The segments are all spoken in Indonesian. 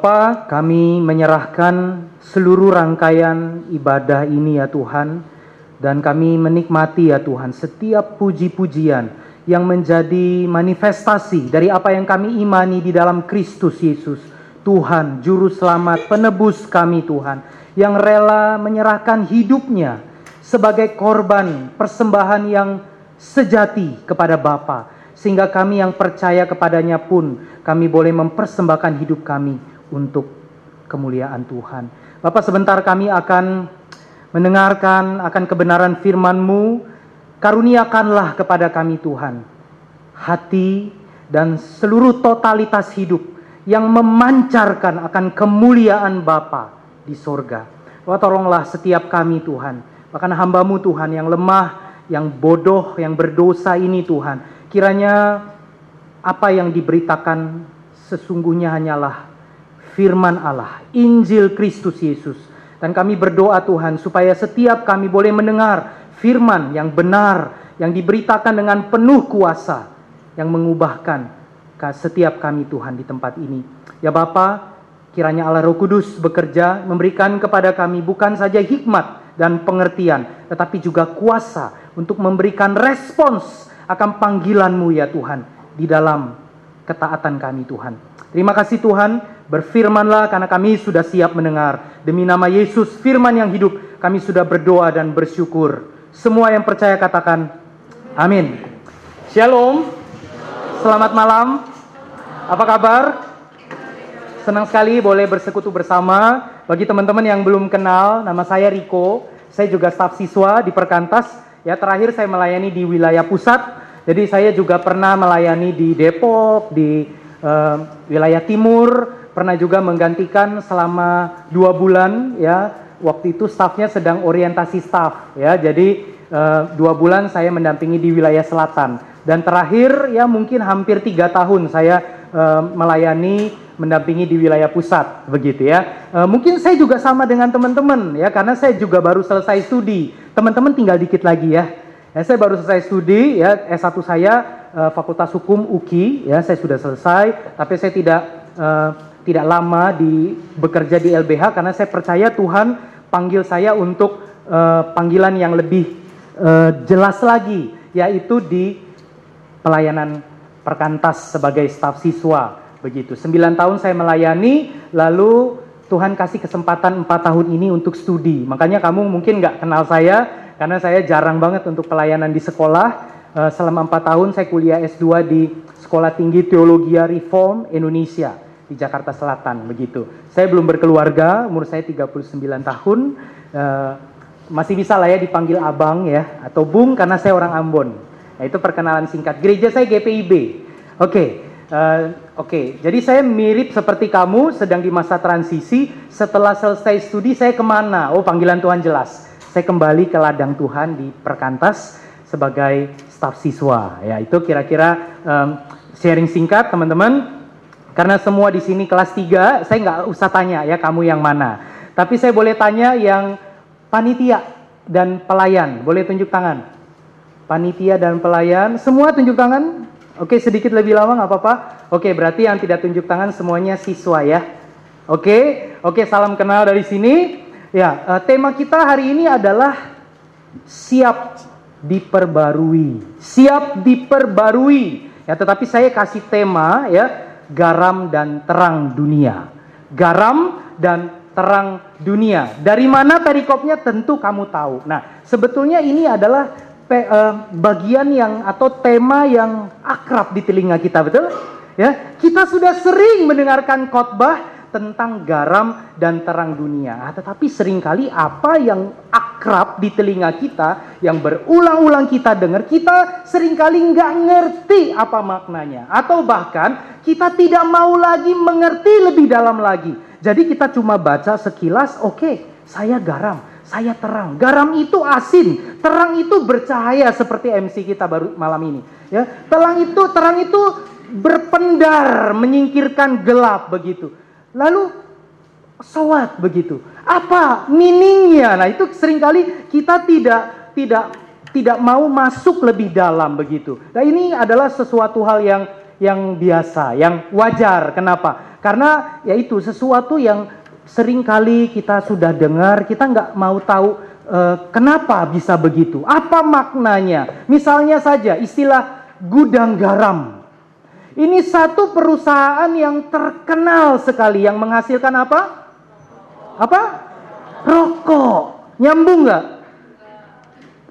Bapa, kami menyerahkan seluruh rangkaian ibadah ini ya Tuhan dan kami menikmati ya Tuhan setiap puji-pujian yang menjadi manifestasi dari apa yang kami imani di dalam Kristus Yesus. Tuhan, juru selamat, penebus kami Tuhan, yang rela menyerahkan hidupnya sebagai korban persembahan yang sejati kepada Bapa sehingga kami yang percaya kepadanya pun kami boleh mempersembahkan hidup kami untuk kemuliaan Tuhan. Bapak sebentar kami akan mendengarkan akan kebenaran firman-Mu, karuniakanlah kepada kami Tuhan hati dan seluruh totalitas hidup yang memancarkan akan kemuliaan Bapa di sorga. Bapak tolonglah setiap kami Tuhan, bahkan hambamu Tuhan yang lemah, yang bodoh, yang berdosa ini Tuhan. Kiranya apa yang diberitakan sesungguhnya hanyalah firman Allah, Injil Kristus Yesus. Dan kami berdoa Tuhan supaya setiap kami boleh mendengar firman yang benar, yang diberitakan dengan penuh kuasa, yang mengubahkan setiap kami Tuhan di tempat ini. Ya Bapa, kiranya Allah Roh Kudus bekerja memberikan kepada kami bukan saja hikmat dan pengertian, tetapi juga kuasa untuk memberikan respons akan panggilan-Mu ya Tuhan di dalam ketaatan kami Tuhan. Terima kasih Tuhan, berfirmanlah karena kami sudah siap mendengar. Demi nama Yesus, firman yang hidup, kami sudah berdoa dan bersyukur. Semua yang percaya katakan, amin. Shalom, selamat malam. Apa kabar? Senang sekali boleh bersekutu bersama. Bagi teman-teman yang belum kenal, nama saya Riko. Saya juga staf siswa di Perkantas. Ya, terakhir saya melayani di wilayah pusat. Jadi saya juga pernah melayani di Depok, di uh, wilayah timur, pernah juga menggantikan selama dua bulan. Ya, waktu itu stafnya sedang orientasi staf. Ya, jadi uh, dua bulan saya mendampingi di wilayah selatan. Dan terakhir ya mungkin hampir tiga tahun saya uh, melayani mendampingi di wilayah pusat begitu ya. Uh, mungkin saya juga sama dengan teman-teman ya karena saya juga baru selesai studi. Teman-teman tinggal dikit lagi ya. ya saya baru selesai studi ya S1 saya Fakultas Hukum UKI ya saya sudah selesai tapi saya tidak uh, tidak lama di bekerja di LBH karena saya percaya Tuhan panggil saya untuk uh, panggilan yang lebih uh, jelas lagi yaitu di pelayanan perkantas sebagai staf siswa begitu. Sembilan tahun saya melayani, lalu Tuhan kasih kesempatan empat tahun ini untuk studi. Makanya kamu mungkin nggak kenal saya karena saya jarang banget untuk pelayanan di sekolah. Selama empat tahun saya kuliah S2 di Sekolah Tinggi Teologi Reform Indonesia di Jakarta Selatan begitu. Saya belum berkeluarga, umur saya 39 tahun. Masih bisa lah ya dipanggil abang ya atau bung karena saya orang Ambon. Nah, itu perkenalan singkat. Gereja saya GPIB. Oke, okay. uh, oke. Okay. Jadi saya mirip seperti kamu, sedang di masa transisi. Setelah selesai studi, saya ke mana? Oh, panggilan Tuhan jelas. Saya kembali ke ladang Tuhan di Perkantas sebagai staf siswa. Ya, itu kira-kira um, sharing singkat, teman-teman. Karena semua di sini kelas 3, saya nggak usah tanya ya kamu yang mana. Tapi saya boleh tanya yang panitia dan pelayan. Boleh tunjuk tangan panitia dan pelayan, semua tunjuk tangan. Oke, sedikit lebih lama nggak apa-apa. Oke, berarti yang tidak tunjuk tangan semuanya siswa ya. Oke, oke, salam kenal dari sini. Ya, uh, tema kita hari ini adalah siap diperbarui, siap diperbarui. Ya, tetapi saya kasih tema ya garam dan terang dunia, garam dan terang dunia. Dari mana perikopnya tentu kamu tahu. Nah, sebetulnya ini adalah bagian yang atau tema yang akrab di telinga kita, betul? Ya, kita sudah sering mendengarkan khotbah tentang garam dan terang dunia. Ah, tetapi sering kali apa yang akrab di telinga kita, yang berulang-ulang kita dengar, kita sering kali nggak ngerti apa maknanya. Atau bahkan kita tidak mau lagi mengerti lebih dalam lagi. Jadi kita cuma baca sekilas, oke, okay, saya garam saya terang. Garam itu asin, terang itu bercahaya seperti MC kita baru malam ini. Ya, terang itu terang itu berpendar, menyingkirkan gelap begitu. Lalu so what begitu. Apa meaningnya? Nah itu sering kali kita tidak tidak tidak mau masuk lebih dalam begitu. Nah ini adalah sesuatu hal yang yang biasa, yang wajar. Kenapa? Karena yaitu sesuatu yang sering kali kita sudah dengar, kita nggak mau tahu uh, kenapa bisa begitu, apa maknanya. Misalnya saja istilah gudang garam. Ini satu perusahaan yang terkenal sekali yang menghasilkan apa? Apa? Rokok. Nyambung nggak?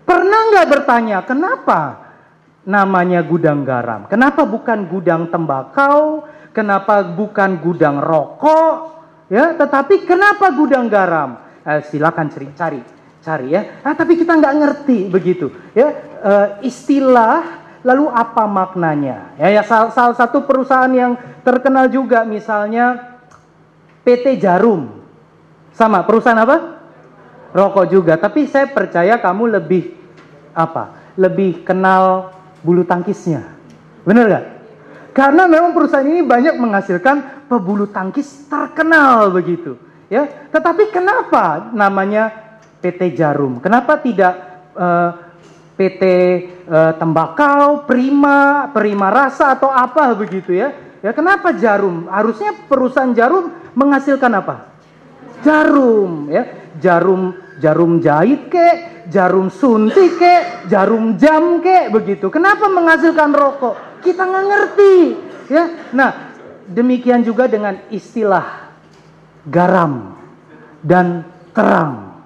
Pernah nggak bertanya kenapa namanya gudang garam? Kenapa bukan gudang tembakau? Kenapa bukan gudang rokok? Ya, tetapi kenapa gudang garam? Eh, silakan cari, cari, cari ya. Ah, tapi kita nggak ngerti begitu. Ya, eh, istilah lalu apa maknanya? Ya, ya salah, salah satu perusahaan yang terkenal juga misalnya PT Jarum. Sama perusahaan apa? Rokok juga. Tapi saya percaya kamu lebih apa? Lebih kenal bulu tangkisnya. Benar nggak? Karena memang perusahaan ini banyak menghasilkan pebulu tangkis terkenal begitu. Ya, tetapi kenapa namanya PT Jarum? Kenapa tidak uh, PT eh, Tembakau, Prima, Prima Rasa atau apa begitu ya? Ya kenapa Jarum? Harusnya perusahaan Jarum menghasilkan apa? Jarum ya. Jarum jarum jahit ke, jarum suntik ke, jarum jam ke begitu. Kenapa menghasilkan rokok? Kita nggak ngerti ya. Nah, demikian juga dengan istilah garam dan terang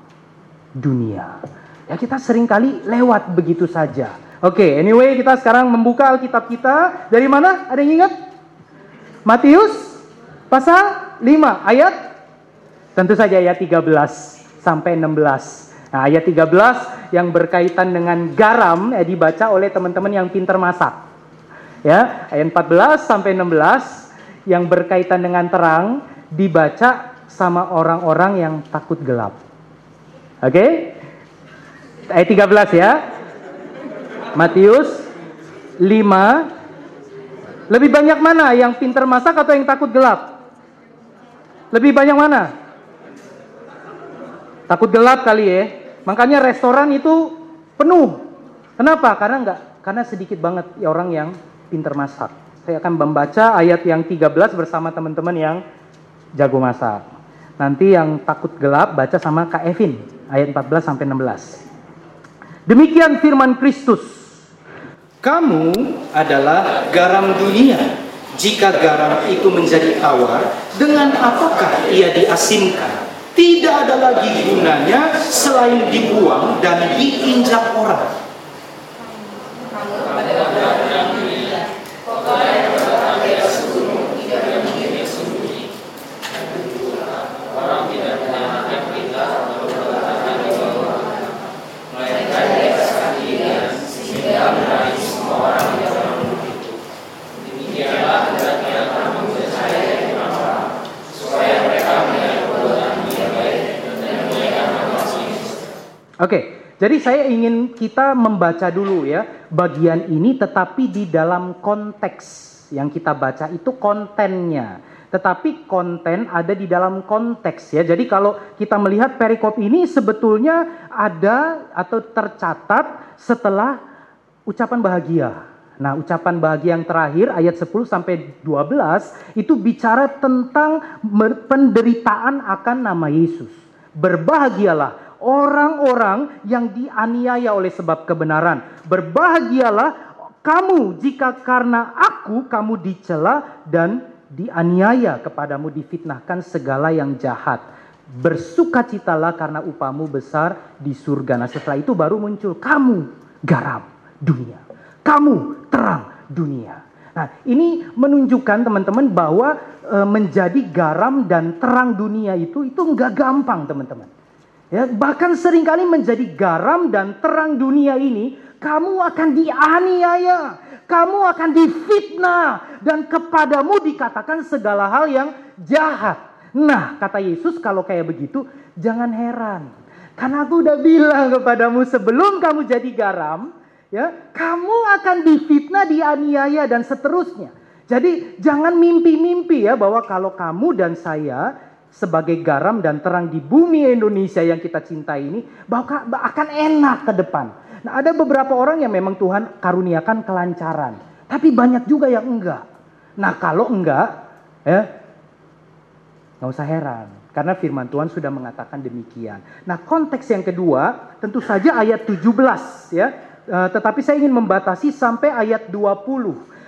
dunia. Ya kita sering kali lewat begitu saja. Oke, okay, anyway kita sekarang membuka Alkitab kita. Dari mana? Ada yang ingat? Matius pasal 5 ayat tentu saja ayat 13 sampai 16. Nah, ayat 13 yang berkaitan dengan garam ya dibaca oleh teman-teman yang pintar masak. Ya, ayat 14 sampai 16 yang berkaitan dengan terang dibaca sama orang-orang yang takut gelap. Oke? Okay? Ayat 13 ya. Matius 5 Lebih banyak mana yang pintar masak atau yang takut gelap? Lebih banyak mana? Takut gelap kali ya. Makanya restoran itu penuh. Kenapa? Karena enggak karena sedikit banget ya orang yang pintar masak. Saya akan membaca ayat yang 13 bersama teman-teman yang jago masak. Nanti yang takut gelap baca sama Kak Evin ayat 14 sampai 16. Demikian firman Kristus. Kamu adalah garam dunia. Jika garam itu menjadi tawar, dengan apakah ia diasinkan? Tidak ada lagi gunanya selain dibuang dan diinjak orang. Oke, jadi saya ingin kita membaca dulu ya bagian ini tetapi di dalam konteks yang kita baca itu kontennya. Tetapi konten ada di dalam konteks ya. Jadi kalau kita melihat perikop ini sebetulnya ada atau tercatat setelah ucapan bahagia. Nah, ucapan bahagia yang terakhir ayat 10 sampai 12 itu bicara tentang penderitaan akan nama Yesus. Berbahagialah orang-orang yang dianiaya oleh sebab kebenaran. Berbahagialah kamu jika karena aku kamu dicela dan dianiaya kepadamu difitnahkan segala yang jahat. Bersukacitalah karena upamu besar di surga. Nah setelah itu baru muncul kamu garam dunia. Kamu terang dunia. Nah ini menunjukkan teman-teman bahwa e, menjadi garam dan terang dunia itu itu nggak gampang teman-teman. Ya, bahkan sering kali menjadi garam dan terang dunia ini, kamu akan dianiaya, kamu akan difitnah, dan kepadamu dikatakan segala hal yang jahat. Nah, kata Yesus, kalau kayak begitu, jangan heran. Karena aku udah bilang kepadamu sebelum kamu jadi garam, ya, kamu akan difitnah, dianiaya, dan seterusnya. Jadi jangan mimpi-mimpi ya bahwa kalau kamu dan saya sebagai garam dan terang di bumi Indonesia yang kita cintai ini bahwa akan enak ke depan. Nah, ada beberapa orang yang memang Tuhan karuniakan kelancaran, tapi banyak juga yang enggak. Nah, kalau enggak, ya nggak usah heran. Karena firman Tuhan sudah mengatakan demikian. Nah konteks yang kedua tentu saja ayat 17 ya. Uh, tetapi saya ingin membatasi sampai ayat 20.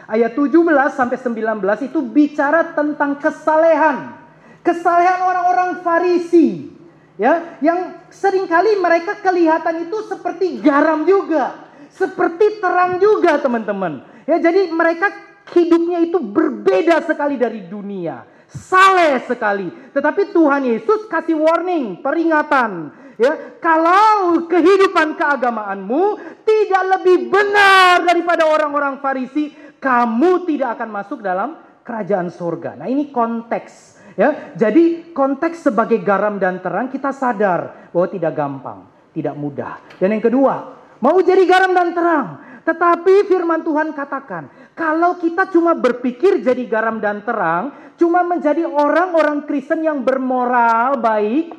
Ayat 17 sampai 19 itu bicara tentang kesalehan. Kesalehan orang-orang Farisi. Ya, yang sering kali mereka kelihatan itu seperti garam juga, seperti terang juga, teman-teman. Ya, jadi mereka hidupnya itu berbeda sekali dari dunia saleh sekali. Tetapi Tuhan Yesus kasih warning, peringatan. Ya, kalau kehidupan keagamaanmu tidak lebih benar daripada orang-orang Farisi, kamu tidak akan masuk dalam kerajaan surga. Nah, ini konteks ya. Jadi konteks sebagai garam dan terang kita sadar bahwa tidak gampang, tidak mudah. Dan yang kedua, mau jadi garam dan terang, tetapi firman Tuhan katakan, kalau kita cuma berpikir jadi garam dan terang, cuma menjadi orang-orang Kristen yang bermoral baik,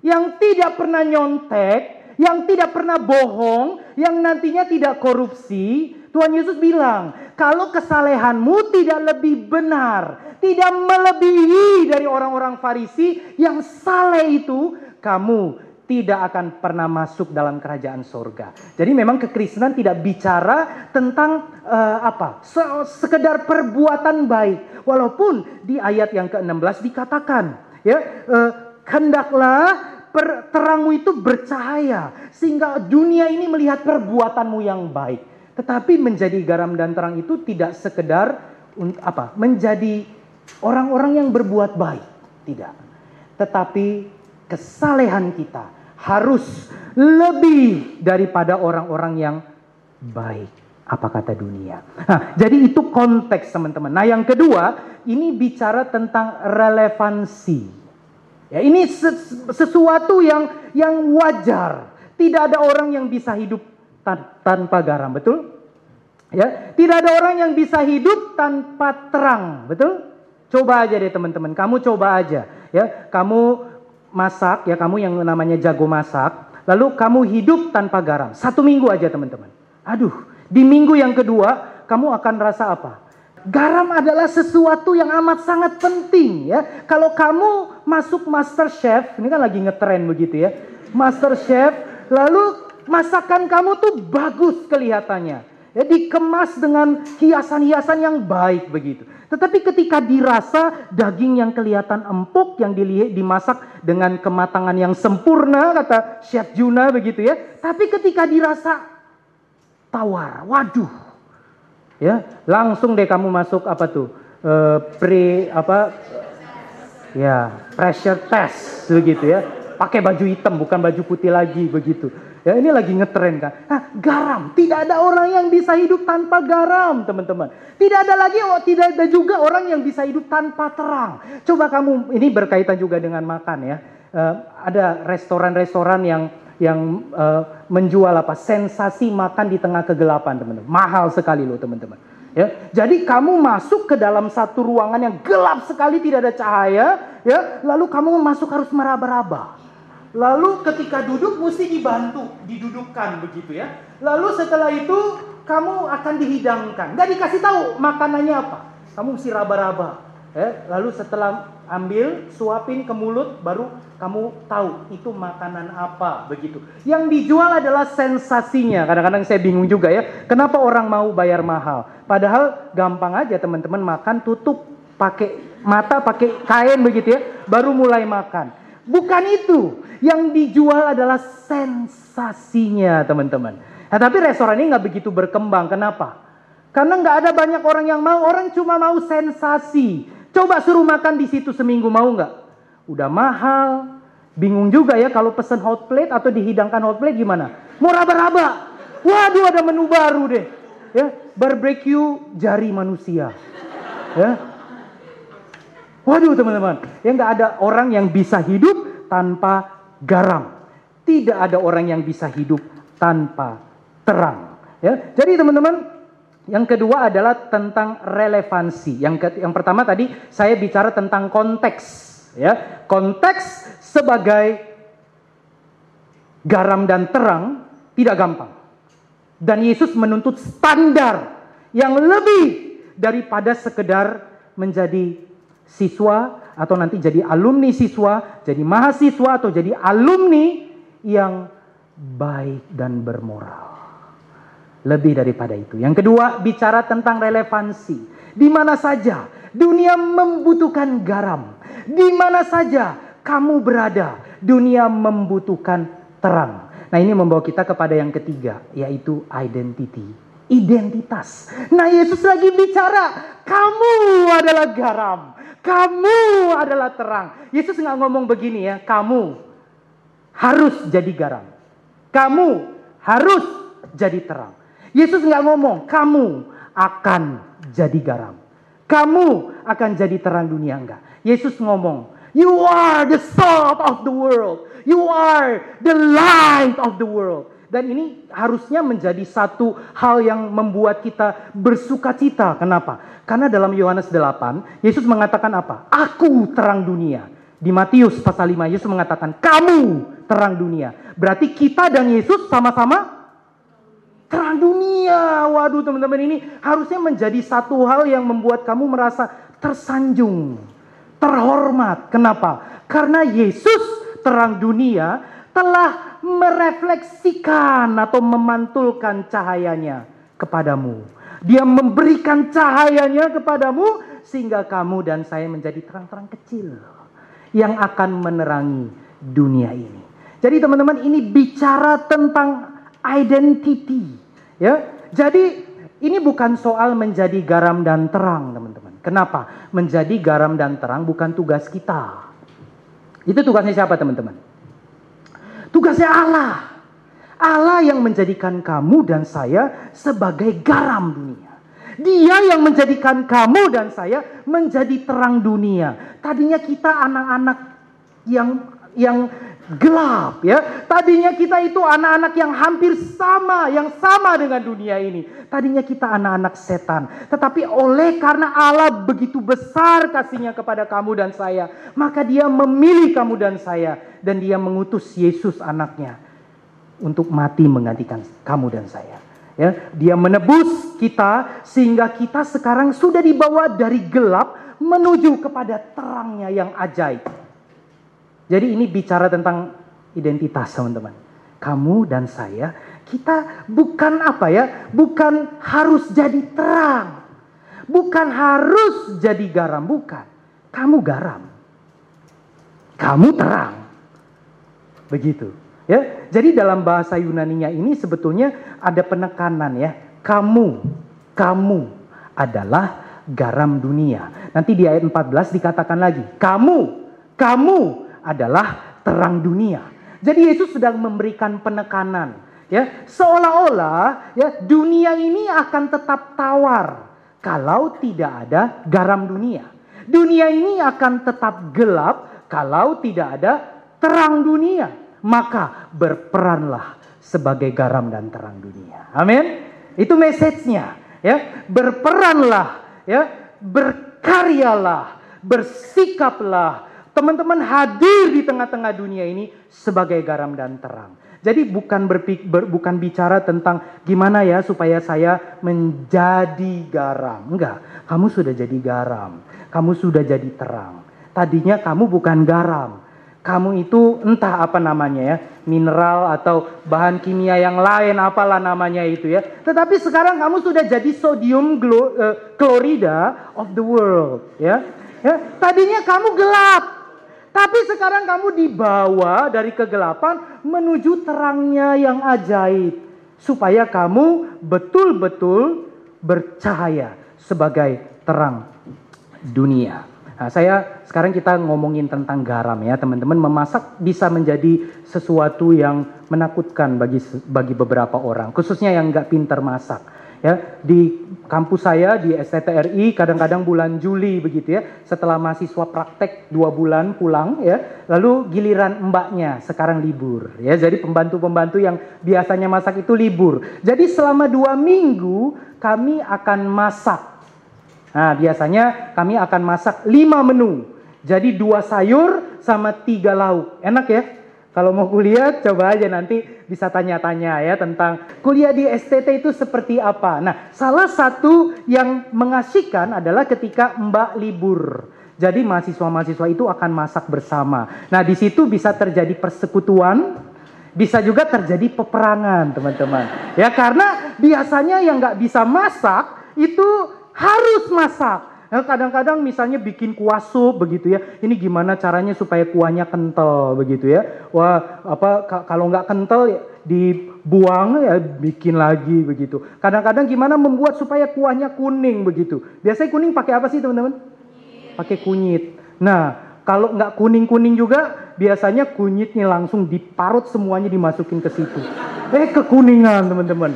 yang tidak pernah nyontek, yang tidak pernah bohong, yang nantinya tidak korupsi, Tuhan Yesus bilang, kalau kesalehanmu tidak lebih benar, tidak melebihi dari orang-orang Farisi yang saleh itu, kamu tidak akan pernah masuk dalam kerajaan sorga. Jadi memang kekristenan tidak bicara tentang uh, apa, sekedar perbuatan baik. Walaupun di ayat yang ke-16 dikatakan, ya, uh, hendaklah terangmu itu bercahaya sehingga dunia ini melihat perbuatanmu yang baik. Tetapi menjadi garam dan terang itu tidak sekedar apa, menjadi orang-orang yang berbuat baik, tidak. Tetapi kesalehan kita harus lebih daripada orang-orang yang baik. Apa kata dunia? Nah, jadi itu konteks teman-teman. Nah, yang kedua, ini bicara tentang relevansi. Ya, ini sesuatu yang yang wajar. Tidak ada orang yang bisa hidup tanpa garam, betul? Ya, tidak ada orang yang bisa hidup tanpa terang, betul? Coba aja deh teman-teman, kamu coba aja, ya. Kamu masak, ya kamu yang namanya jago masak, lalu kamu hidup tanpa garam. Satu minggu aja teman-teman. Aduh, di minggu yang kedua kamu akan rasa apa? Garam adalah sesuatu yang amat sangat penting ya. Kalau kamu masuk master chef, ini kan lagi ngetren begitu ya. Master chef, lalu masakan kamu tuh bagus kelihatannya. Ya, dikemas dengan hiasan-hiasan yang baik begitu. Tetapi ketika dirasa daging yang kelihatan empuk yang dilihat dimasak dengan kematangan yang sempurna kata Chef Juna begitu ya. Tapi ketika dirasa tawar, waduh. Ya, langsung deh kamu masuk apa tuh? Uh, pre apa? Ya, pressure test begitu ya. Pakai baju hitam bukan baju putih lagi begitu. Ya ini lagi ngetren kan. Nah, garam. Tidak ada orang yang bisa hidup tanpa garam, teman-teman. Tidak ada lagi, oh, tidak ada juga orang yang bisa hidup tanpa terang. Coba kamu, ini berkaitan juga dengan makan ya. Uh, ada restoran-restoran yang yang uh, menjual apa sensasi makan di tengah kegelapan, teman-teman. Mahal sekali loh, teman-teman. Ya, jadi kamu masuk ke dalam satu ruangan yang gelap sekali, tidak ada cahaya, ya. Lalu kamu masuk harus meraba-raba. Lalu ketika duduk mesti dibantu, didudukkan begitu ya. Lalu setelah itu kamu akan dihidangkan. Gak dikasih tahu makanannya apa. Kamu mesti raba-raba. Ya. Lalu setelah ambil, suapin ke mulut, baru kamu tahu itu makanan apa begitu. Yang dijual adalah sensasinya. Kadang-kadang saya bingung juga ya. Kenapa orang mau bayar mahal? Padahal gampang aja teman-teman makan tutup pakai mata pakai kain begitu ya. Baru mulai makan. Bukan itu. Yang dijual adalah sensasinya teman-teman. Nah, tapi restoran ini nggak begitu berkembang. Kenapa? Karena nggak ada banyak orang yang mau. Orang cuma mau sensasi. Coba suruh makan di situ seminggu mau nggak? Udah mahal. Bingung juga ya kalau pesen hot plate atau dihidangkan hot plate gimana? Mau raba-raba. Waduh ada menu baru deh. Ya, barbecue jari manusia. Ya, Waduh teman-teman, ya nggak ada orang yang bisa hidup tanpa garam. Tidak ada orang yang bisa hidup tanpa terang. Ya, jadi teman-teman, yang kedua adalah tentang relevansi. Yang ke, yang pertama tadi saya bicara tentang konteks. ya. Konteks sebagai garam dan terang tidak gampang. Dan Yesus menuntut standar yang lebih daripada sekedar menjadi siswa atau nanti jadi alumni siswa, jadi mahasiswa atau jadi alumni yang baik dan bermoral. Lebih daripada itu. Yang kedua, bicara tentang relevansi. Di mana saja dunia membutuhkan garam. Di mana saja kamu berada, dunia membutuhkan terang. Nah, ini membawa kita kepada yang ketiga, yaitu identity identitas. Nah, Yesus lagi bicara, kamu adalah garam, kamu adalah terang. Yesus nggak ngomong begini ya, kamu harus jadi garam, kamu harus jadi terang. Yesus nggak ngomong, kamu akan jadi garam, kamu akan jadi terang dunia enggak. Yesus ngomong, you are the salt of the world, you are the light of the world. Dan ini harusnya menjadi satu hal yang membuat kita bersuka cita. Kenapa? Karena dalam Yohanes 8, Yesus mengatakan apa? Aku terang dunia. Di Matius pasal 5, Yesus mengatakan, kamu terang dunia. Berarti kita dan Yesus sama-sama terang dunia. Waduh teman-teman ini harusnya menjadi satu hal yang membuat kamu merasa tersanjung, terhormat. Kenapa? Karena Yesus terang dunia telah merefleksikan atau memantulkan cahayanya kepadamu. Dia memberikan cahayanya kepadamu sehingga kamu dan saya menjadi terang-terang kecil yang akan menerangi dunia ini. Jadi teman-teman ini bicara tentang identity, ya. Jadi ini bukan soal menjadi garam dan terang, teman-teman. Kenapa? Menjadi garam dan terang bukan tugas kita. Itu tugasnya siapa, teman-teman? Tugasnya Allah. Allah yang menjadikan kamu dan saya sebagai garam dunia. Dia yang menjadikan kamu dan saya menjadi terang dunia. Tadinya kita anak-anak yang yang gelap ya. Tadinya kita itu anak-anak yang hampir sama, yang sama dengan dunia ini. Tadinya kita anak-anak setan. Tetapi oleh karena Allah begitu besar kasihnya kepada kamu dan saya, maka dia memilih kamu dan saya dan dia mengutus Yesus anaknya untuk mati menggantikan kamu dan saya. Ya, dia menebus kita sehingga kita sekarang sudah dibawa dari gelap menuju kepada terangnya yang ajaib. Jadi ini bicara tentang identitas teman-teman. Kamu dan saya, kita bukan apa ya, bukan harus jadi terang. Bukan harus jadi garam, bukan. Kamu garam. Kamu terang. Begitu. Ya, jadi dalam bahasa Yunaninya ini sebetulnya ada penekanan ya. Kamu, kamu adalah garam dunia. Nanti di ayat 14 dikatakan lagi, kamu, kamu adalah terang dunia. Jadi Yesus sedang memberikan penekanan, ya, seolah-olah ya dunia ini akan tetap tawar kalau tidak ada garam dunia. Dunia ini akan tetap gelap kalau tidak ada terang dunia. Maka berperanlah sebagai garam dan terang dunia. Amin. Itu message-nya, ya. Berperanlah, ya, berkaryalah, bersikaplah, Teman-teman hadir di tengah-tengah dunia ini sebagai garam dan terang. Jadi bukan berpik, ber, bukan bicara tentang gimana ya supaya saya menjadi garam. Enggak, kamu sudah jadi garam. Kamu sudah jadi terang. Tadinya kamu bukan garam. Kamu itu entah apa namanya ya, mineral atau bahan kimia yang lain apalah namanya itu ya. Tetapi sekarang kamu sudah jadi sodium klorida uh, of the world ya. ya. Tadinya kamu gelap, tapi sekarang kamu dibawa dari kegelapan menuju terangnya yang ajaib. Supaya kamu betul-betul bercahaya sebagai terang dunia. Nah, saya sekarang kita ngomongin tentang garam ya teman-teman. Memasak bisa menjadi sesuatu yang menakutkan bagi bagi beberapa orang. Khususnya yang nggak pintar masak ya. Di kampus saya di STTRI kadang-kadang bulan Juli begitu ya. Setelah mahasiswa praktek dua bulan pulang ya. Lalu giliran mbaknya sekarang libur ya. Jadi pembantu-pembantu yang biasanya masak itu libur. Jadi selama dua minggu kami akan masak. Nah biasanya kami akan masak lima menu. Jadi dua sayur sama tiga lauk. Enak ya? Kalau mau kuliah coba aja nanti bisa tanya-tanya ya tentang kuliah di STT itu seperti apa. Nah, salah satu yang mengasihkan adalah ketika Mbak libur. Jadi mahasiswa-mahasiswa itu akan masak bersama. Nah, di situ bisa terjadi persekutuan, bisa juga terjadi peperangan, teman-teman. Ya, karena biasanya yang nggak bisa masak itu harus masak. Nah, kadang-kadang misalnya bikin kuah sup begitu ya. Ini gimana caranya supaya kuahnya kental begitu ya. Wah, apa kalau nggak kental ya dibuang ya bikin lagi begitu. Kadang-kadang gimana membuat supaya kuahnya kuning begitu. Biasanya kuning pakai apa sih teman-teman? Pakai kunyit. Nah, kalau nggak kuning-kuning juga biasanya kunyitnya langsung diparut semuanya dimasukin ke situ. Eh kekuningan teman-teman.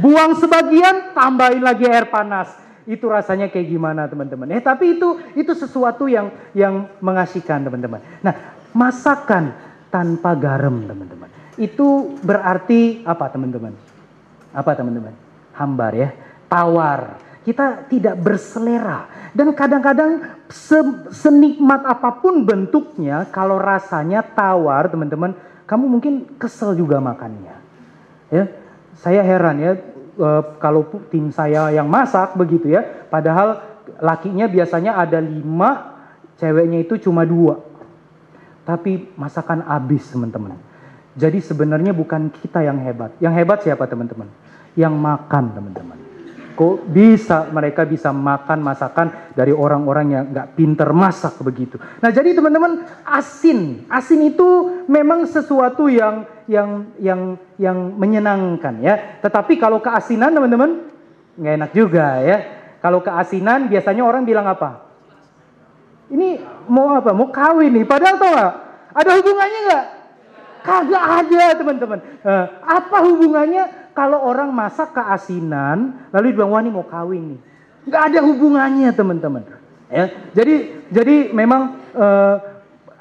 Buang sebagian, tambahin lagi air panas itu rasanya kayak gimana teman-teman. Eh tapi itu itu sesuatu yang yang mengasihkan teman-teman. Nah, masakan tanpa garam teman-teman. Itu berarti apa teman-teman? Apa teman-teman? Hambar ya, tawar. Kita tidak berselera dan kadang-kadang se senikmat apa pun bentuknya kalau rasanya tawar teman-teman, kamu mungkin kesel juga makannya. Ya, saya heran ya uh, kalau tim saya yang masak begitu ya, padahal lakinya biasanya ada lima, ceweknya itu cuma dua. Tapi masakan habis teman-teman. Jadi sebenarnya bukan kita yang hebat. Yang hebat siapa teman-teman? Yang makan teman-teman. Kok bisa mereka bisa makan masakan dari orang-orang yang nggak pinter masak begitu. Nah jadi teman-teman asin, asin itu memang sesuatu yang yang yang yang menyenangkan ya. Tetapi kalau keasinan teman-teman nggak enak juga ya. Kalau keasinan biasanya orang bilang apa? Ini mau apa? Mau kawin nih. Padahal tau? Ada hubungannya nggak? Kagak ada teman-teman. Uh, apa hubungannya kalau orang masak keasinan, lalu dibilang wah ini mau kawin nih. Nggak ada hubungannya teman-teman. Ya, jadi jadi memang uh,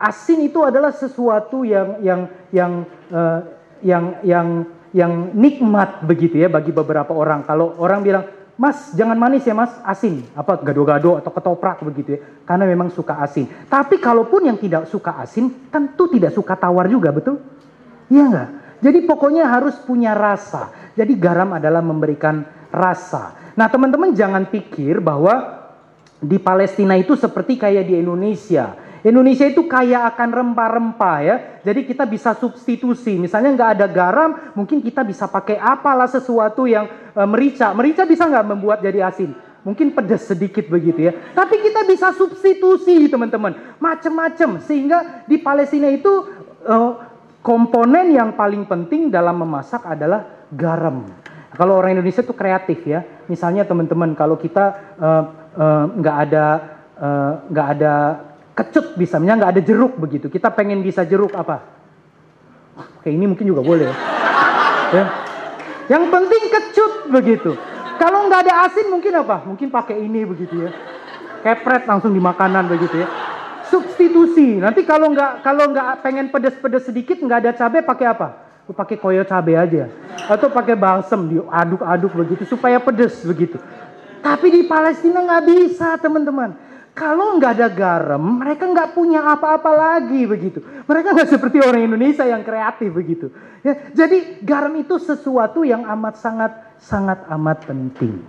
asin itu adalah sesuatu yang yang yang uh, yang yang yang nikmat begitu ya bagi beberapa orang. Kalau orang bilang, Mas jangan manis ya mas, asin. Apa gado-gado atau ketoprak begitu ya. Karena memang suka asin. Tapi kalaupun yang tidak suka asin, tentu tidak suka tawar juga, betul? Iya enggak? Jadi pokoknya harus punya rasa. Jadi garam adalah memberikan rasa. Nah teman-teman jangan pikir bahwa di Palestina itu seperti kayak di Indonesia. Indonesia itu kaya akan rempah-rempah ya. Jadi kita bisa substitusi. Misalnya nggak ada garam, mungkin kita bisa pakai apalah sesuatu yang e, merica. Merica bisa nggak membuat jadi asin? Mungkin pedas sedikit begitu ya. Tapi kita bisa substitusi teman-teman. Macam-macam. Sehingga di Palestina itu e, komponen yang paling penting dalam memasak adalah garam. Kalau orang Indonesia itu kreatif ya. Misalnya teman-teman kalau kita nggak uh, uh, ada nggak uh, ada kecut bisa, misalnya nggak ada jeruk begitu. Kita pengen bisa jeruk apa? Kayak ini mungkin juga boleh. ya. Yang penting kecut begitu. Kalau nggak ada asin mungkin apa? Mungkin pakai ini begitu ya. Kepret langsung di makanan begitu ya. Substitusi. Nanti kalau nggak kalau nggak pengen pedes-pedes sedikit nggak ada cabai pakai apa? pakai koyo cabai aja atau pakai balsem diaduk-aduk begitu supaya pedes begitu. Tapi di Palestina nggak bisa teman-teman. Kalau nggak ada garam, mereka nggak punya apa-apa lagi begitu. Mereka nggak seperti orang Indonesia yang kreatif begitu. Ya, jadi garam itu sesuatu yang amat sangat sangat amat penting.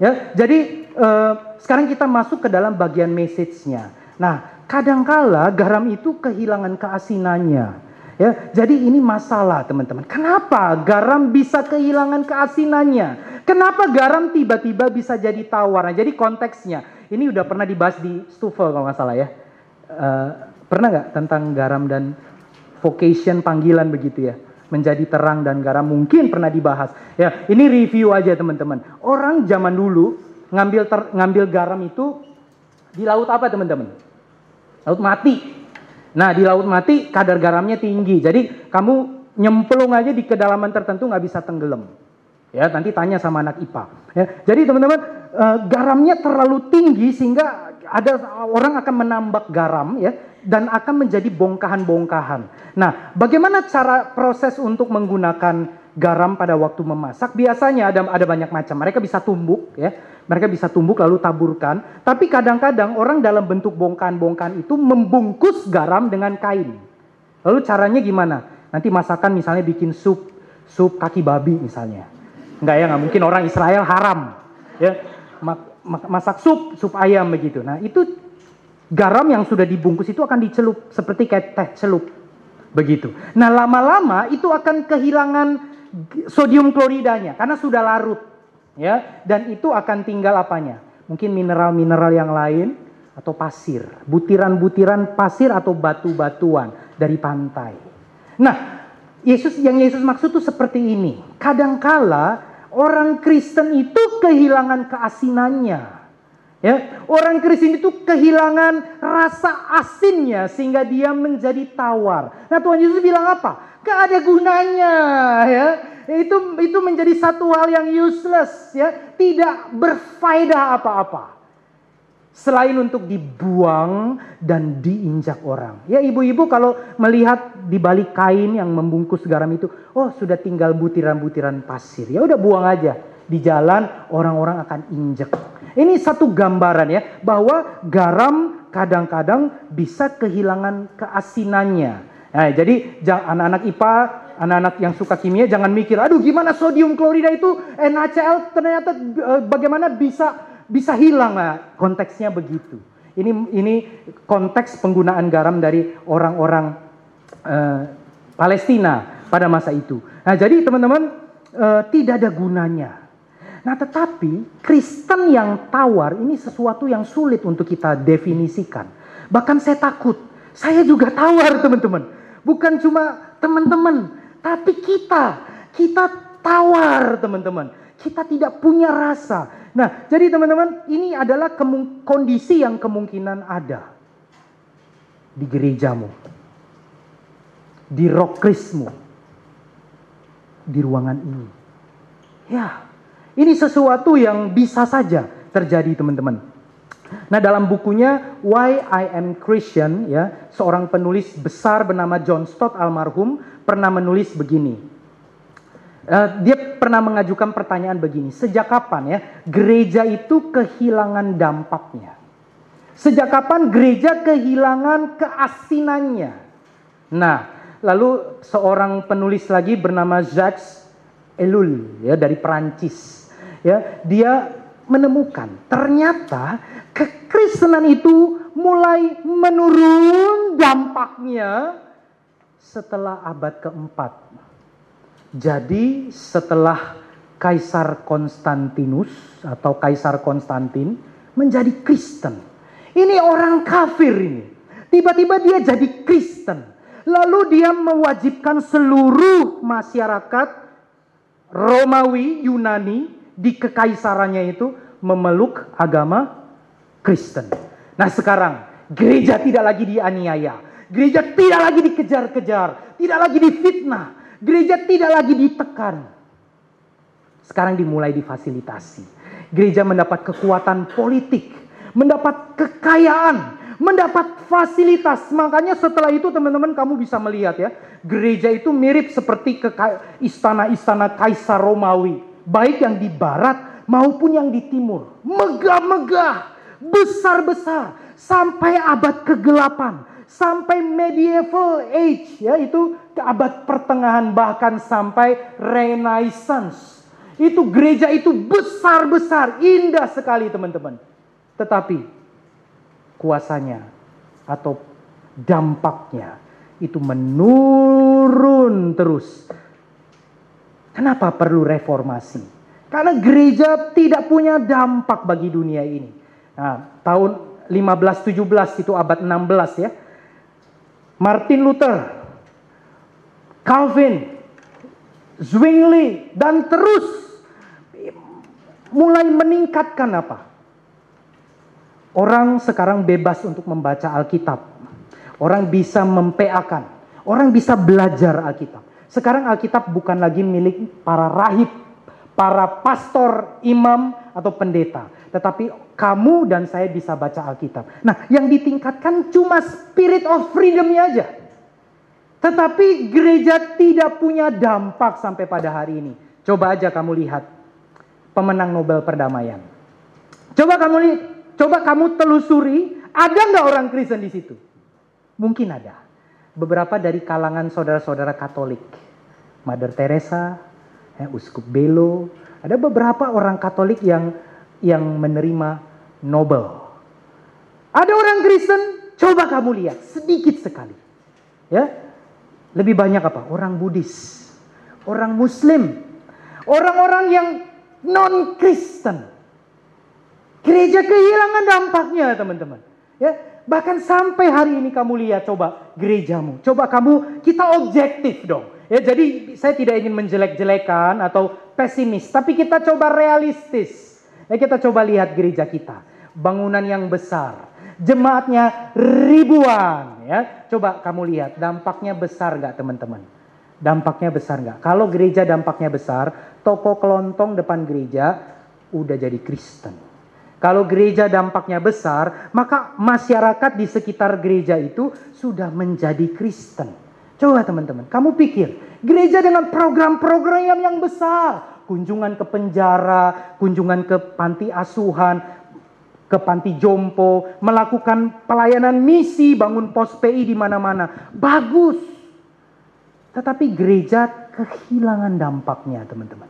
Ya, jadi eh, sekarang kita masuk ke dalam bagian message-nya. Nah, kadangkala garam itu kehilangan keasinannya. Ya, jadi ini masalah teman-teman. Kenapa garam bisa kehilangan keasinannya? Kenapa garam tiba-tiba bisa jadi tawar? Nah, jadi konteksnya ini udah pernah dibahas di Stufel kalau nggak salah ya. Uh, pernah nggak tentang garam dan vocation panggilan begitu ya? Menjadi terang dan garam mungkin pernah dibahas. Ya, ini review aja teman-teman. Orang zaman dulu ngambil ter, ngambil garam itu di laut apa teman-teman? Laut mati Nah di laut mati kadar garamnya tinggi. Jadi kamu nyemplung aja di kedalaman tertentu nggak bisa tenggelam. Ya nanti tanya sama anak IPA. Ya, jadi teman-teman uh, garamnya terlalu tinggi sehingga ada orang akan menambak garam ya dan akan menjadi bongkahan-bongkahan. Nah bagaimana cara proses untuk menggunakan garam pada waktu memasak biasanya ada ada banyak macam. Mereka bisa tumbuk ya. Mereka bisa tumbuk lalu taburkan. Tapi kadang-kadang orang dalam bentuk bongkan-bongkan itu membungkus garam dengan kain. Lalu caranya gimana? Nanti masakan misalnya bikin sup sup kaki babi misalnya. Enggak ya, nggak mungkin orang Israel haram. Ya, masak sup, sup ayam begitu. Nah, itu garam yang sudah dibungkus itu akan dicelup seperti kayak teh celup. Begitu. Nah, lama-lama itu akan kehilangan sodium kloridanya karena sudah larut. Ya, dan itu akan tinggal apanya? Mungkin mineral-mineral yang lain atau pasir, butiran-butiran pasir atau batu-batuan dari pantai. Nah, Yesus yang Yesus maksud itu seperti ini. Kadangkala orang Kristen itu kehilangan keasinannya. Ya, orang Kristen itu kehilangan rasa asinnya sehingga dia menjadi tawar. Nah, Tuhan Yesus bilang apa? Gak ada gunanya, ya. Itu itu menjadi satu hal yang useless, ya. Tidak berfaedah apa-apa. Selain untuk dibuang dan diinjak orang. Ya ibu-ibu kalau melihat di balik kain yang membungkus garam itu, oh sudah tinggal butiran-butiran pasir. Ya udah buang aja. Di jalan orang-orang akan injek ini satu gambaran ya bahwa garam kadang-kadang bisa kehilangan keasinannya. Nah, jadi anak-anak IPA, anak-anak yang suka kimia jangan mikir, aduh gimana sodium klorida itu NaCl ternyata eh, bagaimana bisa bisa hilang lah konteksnya begitu. Ini ini konteks penggunaan garam dari orang-orang uh, Palestina pada masa itu. Nah, jadi teman-teman uh, tidak ada gunanya Nah tetapi Kristen yang tawar ini sesuatu yang sulit untuk kita definisikan. Bahkan saya takut, saya juga tawar teman-teman. Bukan cuma teman-teman, tapi kita, kita tawar teman-teman. Kita tidak punya rasa. Nah jadi teman-teman ini adalah kondisi yang kemungkinan ada. Di gerejamu. Di rokrismu. Di ruangan ini. Ya, ini sesuatu yang bisa saja terjadi teman-teman. Nah dalam bukunya Why I Am Christian ya seorang penulis besar bernama John Stott almarhum pernah menulis begini. Uh, dia pernah mengajukan pertanyaan begini, sejak kapan ya gereja itu kehilangan dampaknya? Sejak kapan gereja kehilangan keasinannya? Nah, lalu seorang penulis lagi bernama Jacques Ellul ya dari Perancis ya dia menemukan ternyata kekristenan itu mulai menurun dampaknya setelah abad keempat. Jadi setelah Kaisar Konstantinus atau Kaisar Konstantin menjadi Kristen. Ini orang kafir ini. Tiba-tiba dia jadi Kristen. Lalu dia mewajibkan seluruh masyarakat Romawi, Yunani di kekaisarannya itu memeluk agama Kristen. Nah sekarang gereja tidak lagi dianiaya. Gereja tidak lagi dikejar-kejar. Tidak lagi difitnah. Gereja tidak lagi ditekan. Sekarang dimulai difasilitasi. Gereja mendapat kekuatan politik. Mendapat kekayaan mendapat fasilitas. Makanya setelah itu teman-teman kamu bisa melihat ya, gereja itu mirip seperti istana-istana kaisar Romawi baik yang di barat maupun yang di timur. Megah-megah, besar-besar, sampai abad kegelapan, sampai medieval age, ya itu ke abad pertengahan bahkan sampai renaissance. Itu gereja itu besar-besar, indah sekali teman-teman. Tetapi kuasanya atau dampaknya itu menurun terus Kenapa perlu reformasi? Karena gereja tidak punya dampak bagi dunia ini. Nah, tahun 1517 itu abad 16 ya. Martin Luther, Calvin, Zwingli dan terus mulai meningkatkan apa? Orang sekarang bebas untuk membaca Alkitab. Orang bisa mempeakan. Orang bisa belajar Alkitab. Sekarang Alkitab bukan lagi milik para rahib, para pastor, imam, atau pendeta. Tetapi kamu dan saya bisa baca Alkitab. Nah, yang ditingkatkan cuma spirit of freedom aja. Tetapi gereja tidak punya dampak sampai pada hari ini. Coba aja kamu lihat pemenang Nobel perdamaian. Coba kamu lihat, coba kamu telusuri, ada nggak orang Kristen di situ? Mungkin ada. Beberapa dari kalangan saudara-saudara Katolik, Mother Teresa, ya, Uskup Belo, ada beberapa orang Katolik yang yang menerima Nobel. Ada orang Kristen, coba kamu lihat sedikit sekali. Ya. Lebih banyak apa? Orang Buddhis, orang Muslim, orang-orang yang non-Kristen. Gereja kehilangan dampaknya, teman-teman. Ya, bahkan sampai hari ini kamu lihat coba gerejamu. Coba kamu kita objektif dong. Ya, jadi saya tidak ingin menjelek-jelekan atau pesimis, tapi kita coba realistis. Ya, kita coba lihat gereja kita. Bangunan yang besar, jemaatnya ribuan ya. Coba kamu lihat dampaknya besar nggak teman-teman? Dampaknya besar nggak? Kalau gereja dampaknya besar, toko kelontong depan gereja udah jadi Kristen. Kalau gereja dampaknya besar, maka masyarakat di sekitar gereja itu sudah menjadi Kristen. Coba teman-teman, kamu pikir gereja dengan program-program yang besar, kunjungan ke penjara, kunjungan ke panti asuhan, ke panti jompo, melakukan pelayanan misi, bangun pos PI di mana-mana. Bagus. Tetapi gereja kehilangan dampaknya, teman-teman.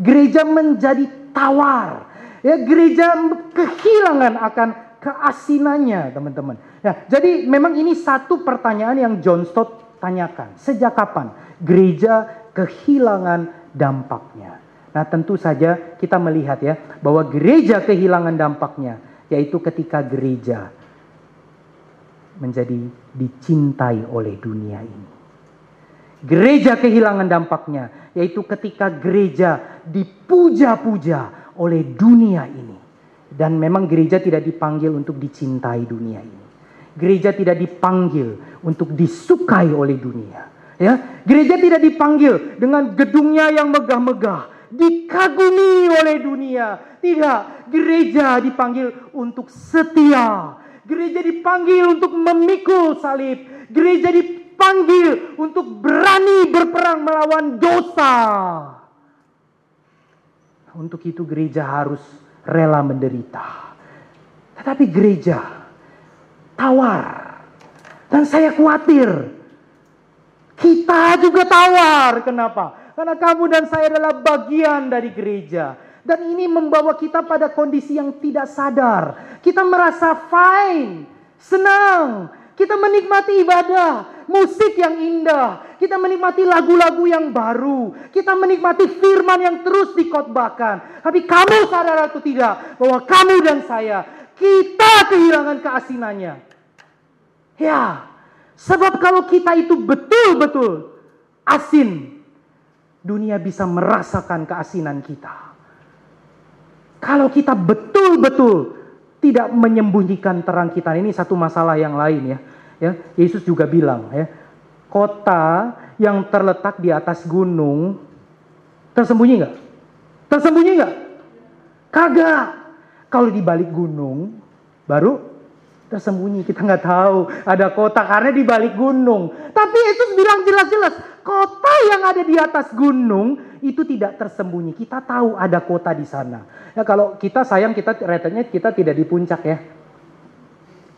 Gereja menjadi tawar. Ya, gereja kehilangan akan keasinannya, teman-teman. Ya, jadi memang ini satu pertanyaan yang John Stott tanyakan. Sejak kapan gereja kehilangan dampaknya? Nah, tentu saja kita melihat ya bahwa gereja kehilangan dampaknya yaitu ketika gereja menjadi dicintai oleh dunia ini. Gereja kehilangan dampaknya, yaitu ketika gereja dipuja-puja oleh dunia ini. Dan memang gereja tidak dipanggil untuk dicintai dunia ini. Gereja tidak dipanggil untuk disukai oleh dunia. Ya, gereja tidak dipanggil dengan gedungnya yang megah-megah, dikagumi oleh dunia. Tidak, gereja dipanggil untuk setia. Gereja dipanggil untuk memikul salib. Gereja dipanggil untuk berani berperang melawan dosa. Untuk itu gereja harus rela menderita. Tetapi gereja tawar. Dan saya khawatir kita juga tawar. Kenapa? Karena kamu dan saya adalah bagian dari gereja. Dan ini membawa kita pada kondisi yang tidak sadar. Kita merasa fine, senang. Kita menikmati ibadah, musik yang indah. Kita menikmati lagu-lagu yang baru. Kita menikmati firman yang terus dikotbahkan. Tapi kamu sadar atau tidak bahwa kamu dan saya, kita kehilangan keasinannya. Ya, sebab kalau kita itu betul-betul asin, dunia bisa merasakan keasinan kita. Kalau kita betul-betul tidak menyembunyikan terang kita, ini satu masalah yang lain ya. Ya, Yesus juga bilang ya, kota yang terletak di atas gunung tersembunyi nggak? Tersembunyi nggak? Kagak. Kalau di balik gunung baru tersembunyi. Kita nggak tahu ada kota karena di balik gunung. Tapi Yesus bilang jelas-jelas kota yang ada di atas gunung itu tidak tersembunyi. Kita tahu ada kota di sana. Ya kalau kita sayang kita retretnya kita tidak di puncak ya.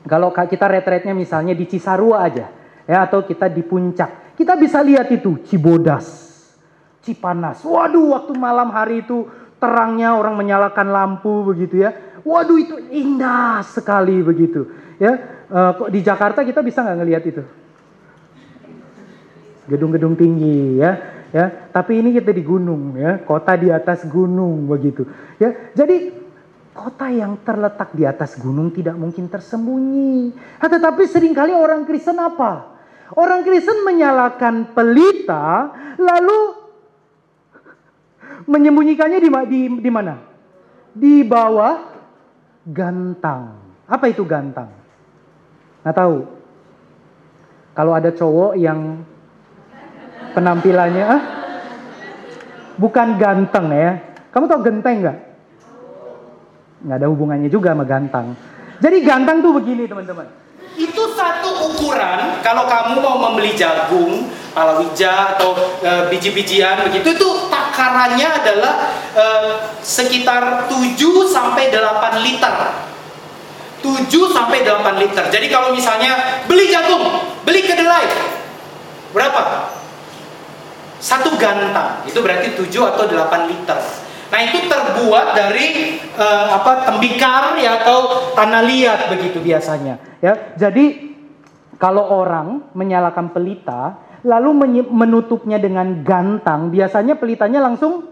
Kalau kita retretnya misalnya di Cisarua aja ya atau kita di puncak. Kita bisa lihat itu Cibodas, Cipanas. Waduh waktu malam hari itu terangnya orang menyalakan lampu begitu ya. Waduh itu indah sekali begitu ya. Uh, di Jakarta kita bisa nggak ngelihat itu? Gedung-gedung tinggi ya ya. Tapi ini kita di gunung ya. Kota di atas gunung begitu ya. Jadi kota yang terletak di atas gunung tidak mungkin tersembunyi. Nah, tetapi sering kali orang Kristen apa? Orang Kristen menyalakan pelita lalu menyembunyikannya di, di, di mana? Di bawah gantang. Apa itu gantang nggak tahu kalau ada cowok yang penampilannya ah, bukan ganteng ya. Kamu tau genteng nggak? Nggak ada hubungannya juga sama ganteng. Jadi ganteng tuh begini teman-teman. Itu satu ukuran kalau kamu mau membeli jagung palawija atau e, biji-bijian begitu itu takarannya adalah e, sekitar 7 sampai 8 liter. 7 sampai 8 liter. Jadi kalau misalnya beli jagung, beli kedelai. Berapa? Satu gantang. Itu berarti 7 atau 8 liter. Nah itu terbuat dari uh, apa tembikar ya atau tanah liat begitu biasanya ya. Jadi kalau orang menyalakan pelita lalu menutupnya dengan gantang, biasanya pelitanya langsung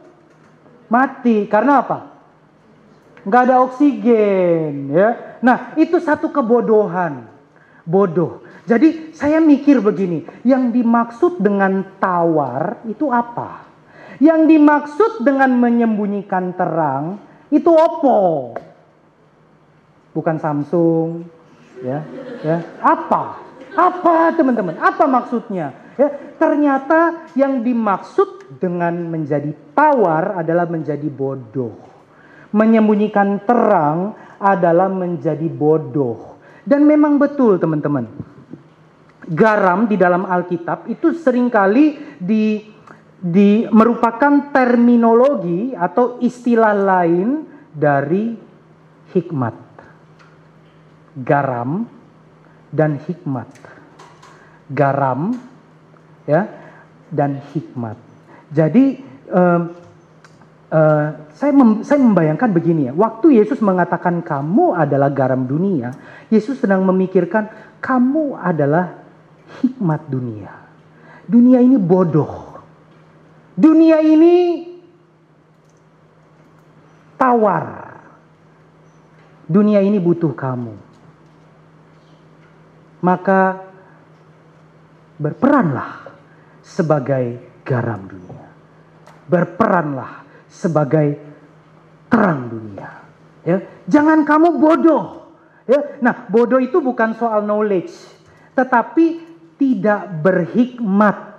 mati. Karena apa? Nggak ada oksigen ya. Nah itu satu kebodohan, bodoh. Jadi saya mikir begini, yang dimaksud dengan tawar itu apa? Yang dimaksud dengan menyembunyikan terang itu Oppo. Bukan Samsung, ya. Ya, apa? Apa teman-teman? Apa maksudnya? Ya, ternyata yang dimaksud dengan menjadi tawar adalah menjadi bodoh. Menyembunyikan terang adalah menjadi bodoh. Dan memang betul teman-teman. Garam di dalam Alkitab itu sering kali di di merupakan terminologi atau istilah lain dari hikmat. Garam dan hikmat. Garam ya dan hikmat. Jadi uh, uh, saya mem, saya membayangkan begini ya. Waktu Yesus mengatakan kamu adalah garam dunia, Yesus sedang memikirkan kamu adalah hikmat dunia. Dunia ini bodoh Dunia ini tawar. Dunia ini butuh kamu. Maka berperanlah sebagai garam dunia. Berperanlah sebagai terang dunia. Ya, jangan kamu bodoh. Ya, nah bodoh itu bukan soal knowledge, tetapi tidak berhikmat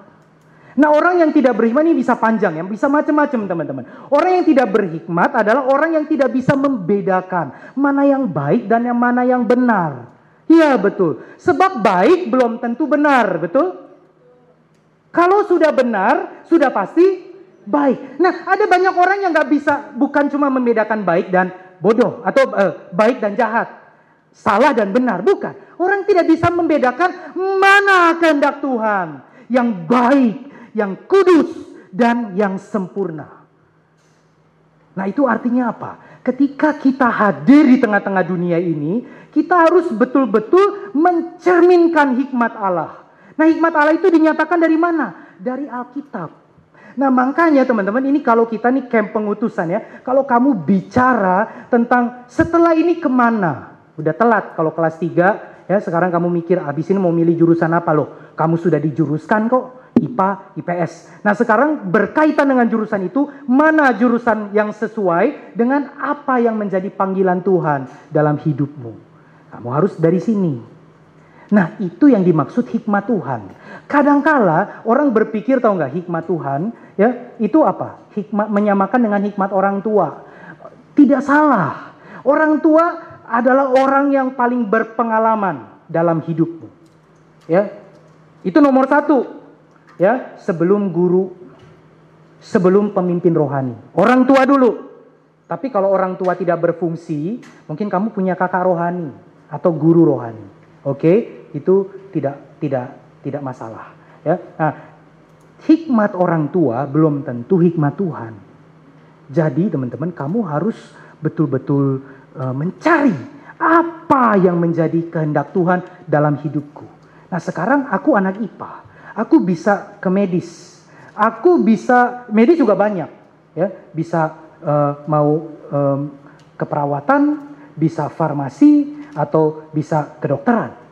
Nah orang yang tidak berhikmat ini bisa panjang ya, bisa macam-macam teman-teman. Orang yang tidak berhikmat adalah orang yang tidak bisa membedakan mana yang baik dan yang mana yang benar. Iya betul. Sebab baik belum tentu benar, betul? Kalau sudah benar, sudah pasti baik. Nah ada banyak orang yang nggak bisa bukan cuma membedakan baik dan bodoh atau uh, baik dan jahat, salah dan benar, bukan. Orang tidak bisa membedakan mana kehendak Tuhan yang baik yang kudus dan yang sempurna. Nah, itu artinya apa? Ketika kita hadir di tengah-tengah dunia ini, kita harus betul-betul mencerminkan hikmat Allah. Nah, hikmat Allah itu dinyatakan dari mana? Dari Alkitab. Nah, makanya teman-teman, ini kalau kita nih camp pengutusan ya, kalau kamu bicara tentang setelah ini ke mana? Udah telat kalau kelas 3, ya sekarang kamu mikir, abis ini mau milih jurusan apa loh? Kamu sudah dijuruskan kok IPA, IPS. Nah sekarang berkaitan dengan jurusan itu, mana jurusan yang sesuai dengan apa yang menjadi panggilan Tuhan dalam hidupmu. Kamu harus dari sini. Nah itu yang dimaksud hikmat Tuhan. Kadangkala orang berpikir tahu nggak hikmat Tuhan, ya itu apa? Hikmat menyamakan dengan hikmat orang tua. Tidak salah. Orang tua adalah orang yang paling berpengalaman dalam hidupmu. Ya, itu nomor satu ya sebelum guru, sebelum pemimpin rohani. Orang tua dulu. Tapi kalau orang tua tidak berfungsi, mungkin kamu punya kakak rohani atau guru rohani. Oke, itu tidak tidak tidak masalah. Ya, nah, hikmat orang tua belum tentu hikmat Tuhan. Jadi teman-teman, kamu harus betul-betul uh, mencari apa yang menjadi kehendak Tuhan dalam hidupku. Nah sekarang aku anak IPA. Aku bisa ke medis. Aku bisa medis juga banyak, ya. Bisa uh, mau um, keperawatan, bisa farmasi atau bisa kedokteran.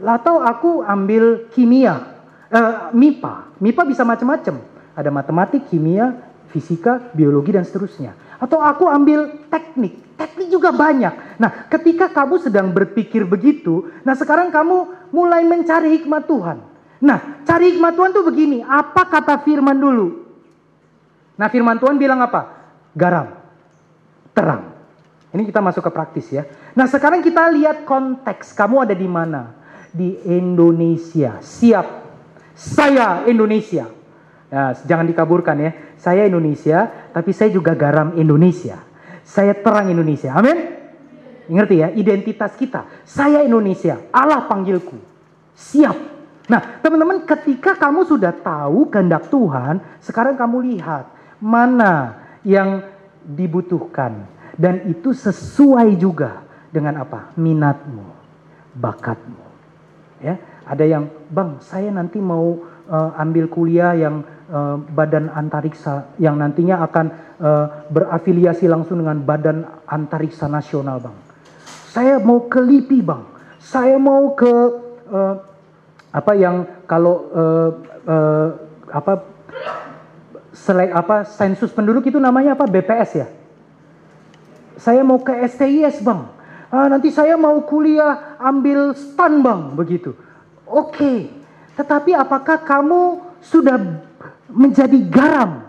Atau aku ambil kimia, uh, MIPA. MIPA bisa macam-macam. Ada matematik, kimia, fisika, biologi dan seterusnya. Atau aku ambil teknik. Teknik juga banyak. Nah, ketika kamu sedang berpikir begitu, nah sekarang kamu mulai mencari hikmat Tuhan. Nah, cari hikmat Tuhan tuh begini. Apa kata firman dulu? Nah, firman Tuhan bilang apa? Garam. Terang. Ini kita masuk ke praktis ya. Nah, sekarang kita lihat konteks. Kamu ada di mana? Di Indonesia. Siap. Saya Indonesia. Nah, jangan dikaburkan ya. Saya Indonesia, tapi saya juga garam Indonesia. Saya terang Indonesia. Amin. Ngerti ya? Identitas kita. Saya Indonesia. Allah panggilku. Siap. Nah, teman-teman, ketika kamu sudah tahu kehendak Tuhan, sekarang kamu lihat mana yang dibutuhkan dan itu sesuai juga dengan apa? Minatmu, bakatmu. Ya, ada yang, "Bang, saya nanti mau uh, ambil kuliah yang uh, badan antariksa yang nantinya akan uh, berafiliasi langsung dengan badan antariksa nasional, Bang. Saya mau ke LIPI, Bang. Saya mau ke uh, apa yang kalau uh, uh, apa selek apa sensus penduduk itu namanya apa BPS ya saya mau ke STIS bang. Ah, nanti saya mau kuliah ambil stan bang, begitu. Oke, tetapi apakah kamu sudah menjadi garam?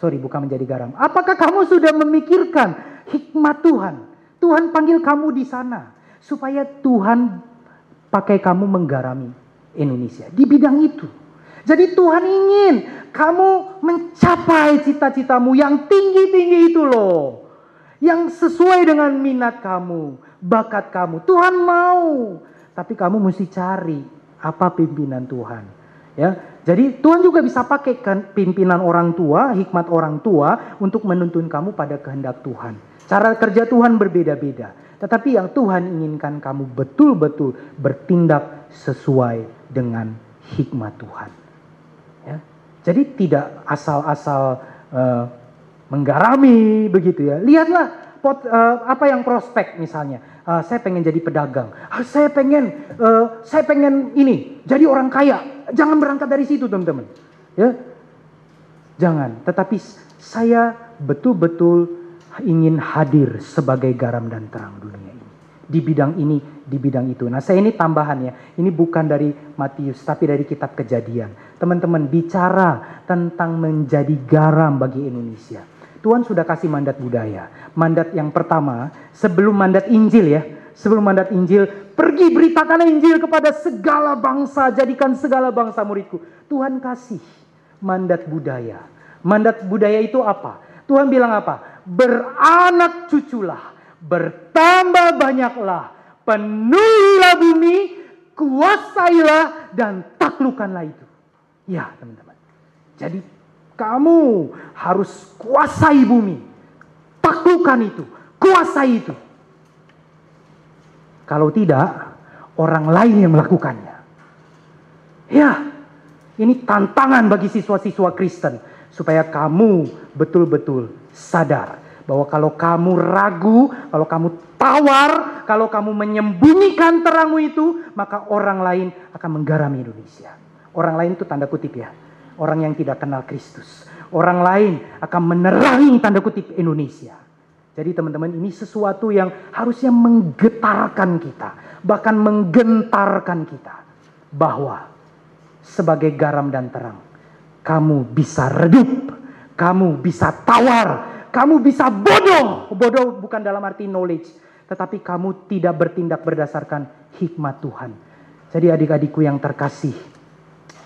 Sorry, bukan menjadi garam. Apakah kamu sudah memikirkan hikmat Tuhan? Tuhan panggil kamu di sana supaya Tuhan pakai kamu menggarami Indonesia di bidang itu. Jadi Tuhan ingin kamu mencapai cita-citamu yang tinggi-tinggi itu loh yang sesuai dengan minat kamu, bakat kamu. Tuhan mau, tapi kamu mesti cari apa pimpinan Tuhan. Ya, jadi Tuhan juga bisa pakai kan pimpinan orang tua, hikmat orang tua untuk menuntun kamu pada kehendak Tuhan. Cara kerja Tuhan berbeda-beda, tetapi yang Tuhan inginkan kamu betul-betul bertindak sesuai dengan hikmat Tuhan. Ya, jadi tidak asal-asal uh, menggarami begitu ya. Lihatlah pot, uh, apa yang prospek misalnya. Uh, saya pengen jadi pedagang. Uh, saya pengen uh, saya pengen ini jadi orang kaya. Jangan berangkat dari situ teman-teman. Ya. Jangan, tetapi saya betul-betul ingin hadir sebagai garam dan terang dunia ini. Di bidang ini, di bidang itu. Nah, saya ini tambahan ya. Ini bukan dari Matius, tapi dari kitab Kejadian. Teman-teman bicara tentang menjadi garam bagi Indonesia. Tuhan sudah kasih mandat budaya. Mandat yang pertama, sebelum mandat Injil ya, sebelum mandat Injil, pergi beritakan Injil kepada segala bangsa, jadikan segala bangsa muridku. Tuhan kasih mandat budaya. Mandat budaya itu apa? Tuhan bilang apa? Beranak cuculah, bertambah banyaklah, penuhilah bumi, kuasailah dan taklukkanlah itu. Ya teman-teman. Jadi kamu harus kuasai bumi. Taklukkan itu. Kuasai itu. Kalau tidak, orang lain yang melakukannya. Ya, ini tantangan bagi siswa-siswa Kristen. Supaya kamu betul-betul sadar bahwa kalau kamu ragu, kalau kamu tawar, kalau kamu menyembunyikan terangmu itu, maka orang lain akan menggarami Indonesia. Orang lain itu tanda kutip ya orang yang tidak kenal Kristus. Orang lain akan menerangi tanda kutip Indonesia. Jadi teman-teman ini sesuatu yang harusnya menggetarkan kita. Bahkan menggentarkan kita. Bahwa sebagai garam dan terang. Kamu bisa redup. Kamu bisa tawar. Kamu bisa bodoh. Bodoh bukan dalam arti knowledge. Tetapi kamu tidak bertindak berdasarkan hikmat Tuhan. Jadi adik-adikku yang terkasih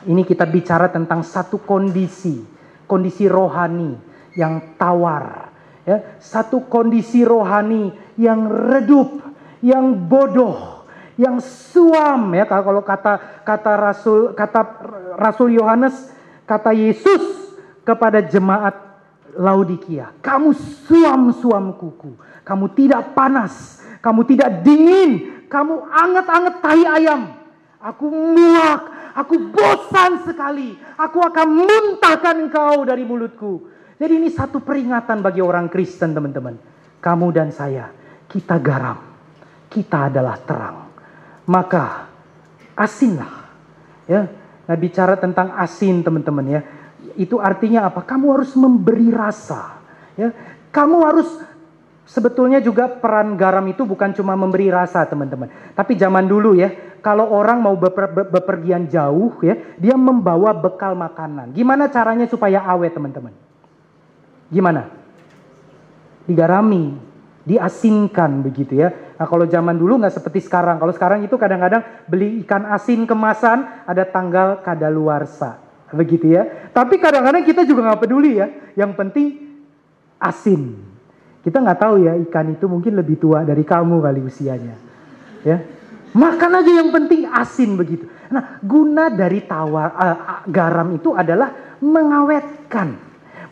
ini kita bicara tentang satu kondisi, kondisi rohani yang tawar, ya, satu kondisi rohani yang redup, yang bodoh, yang suam ya kalau kata kata Rasul kata Rasul Yohanes kata Yesus kepada jemaat Laodikia, kamu suam-suam kuku, kamu tidak panas, kamu tidak dingin, kamu anget-anget tahi ayam. Aku muak, Aku bosan sekali. Aku akan muntahkan engkau dari mulutku. Jadi ini satu peringatan bagi orang Kristen teman-teman. Kamu dan saya, kita garam. Kita adalah terang. Maka asinlah. Ya, nah bicara tentang asin teman-teman ya. Itu artinya apa? Kamu harus memberi rasa. Ya, kamu harus Sebetulnya juga peran garam itu bukan cuma memberi rasa teman-teman. Tapi zaman dulu ya, kalau orang mau beper, bepergian jauh ya, dia membawa bekal makanan. Gimana caranya supaya awet teman-teman? Gimana? Digarami. diasinkan begitu ya. Nah kalau zaman dulu nggak seperti sekarang. Kalau sekarang itu kadang-kadang beli ikan asin kemasan ada tanggal kadaluarsa begitu ya. Tapi kadang-kadang kita juga nggak peduli ya. Yang penting asin. Kita nggak tahu ya ikan itu mungkin lebih tua dari kamu kali usianya. Ya. Makan aja yang penting asin begitu. Nah, guna dari tawar uh, garam itu adalah mengawetkan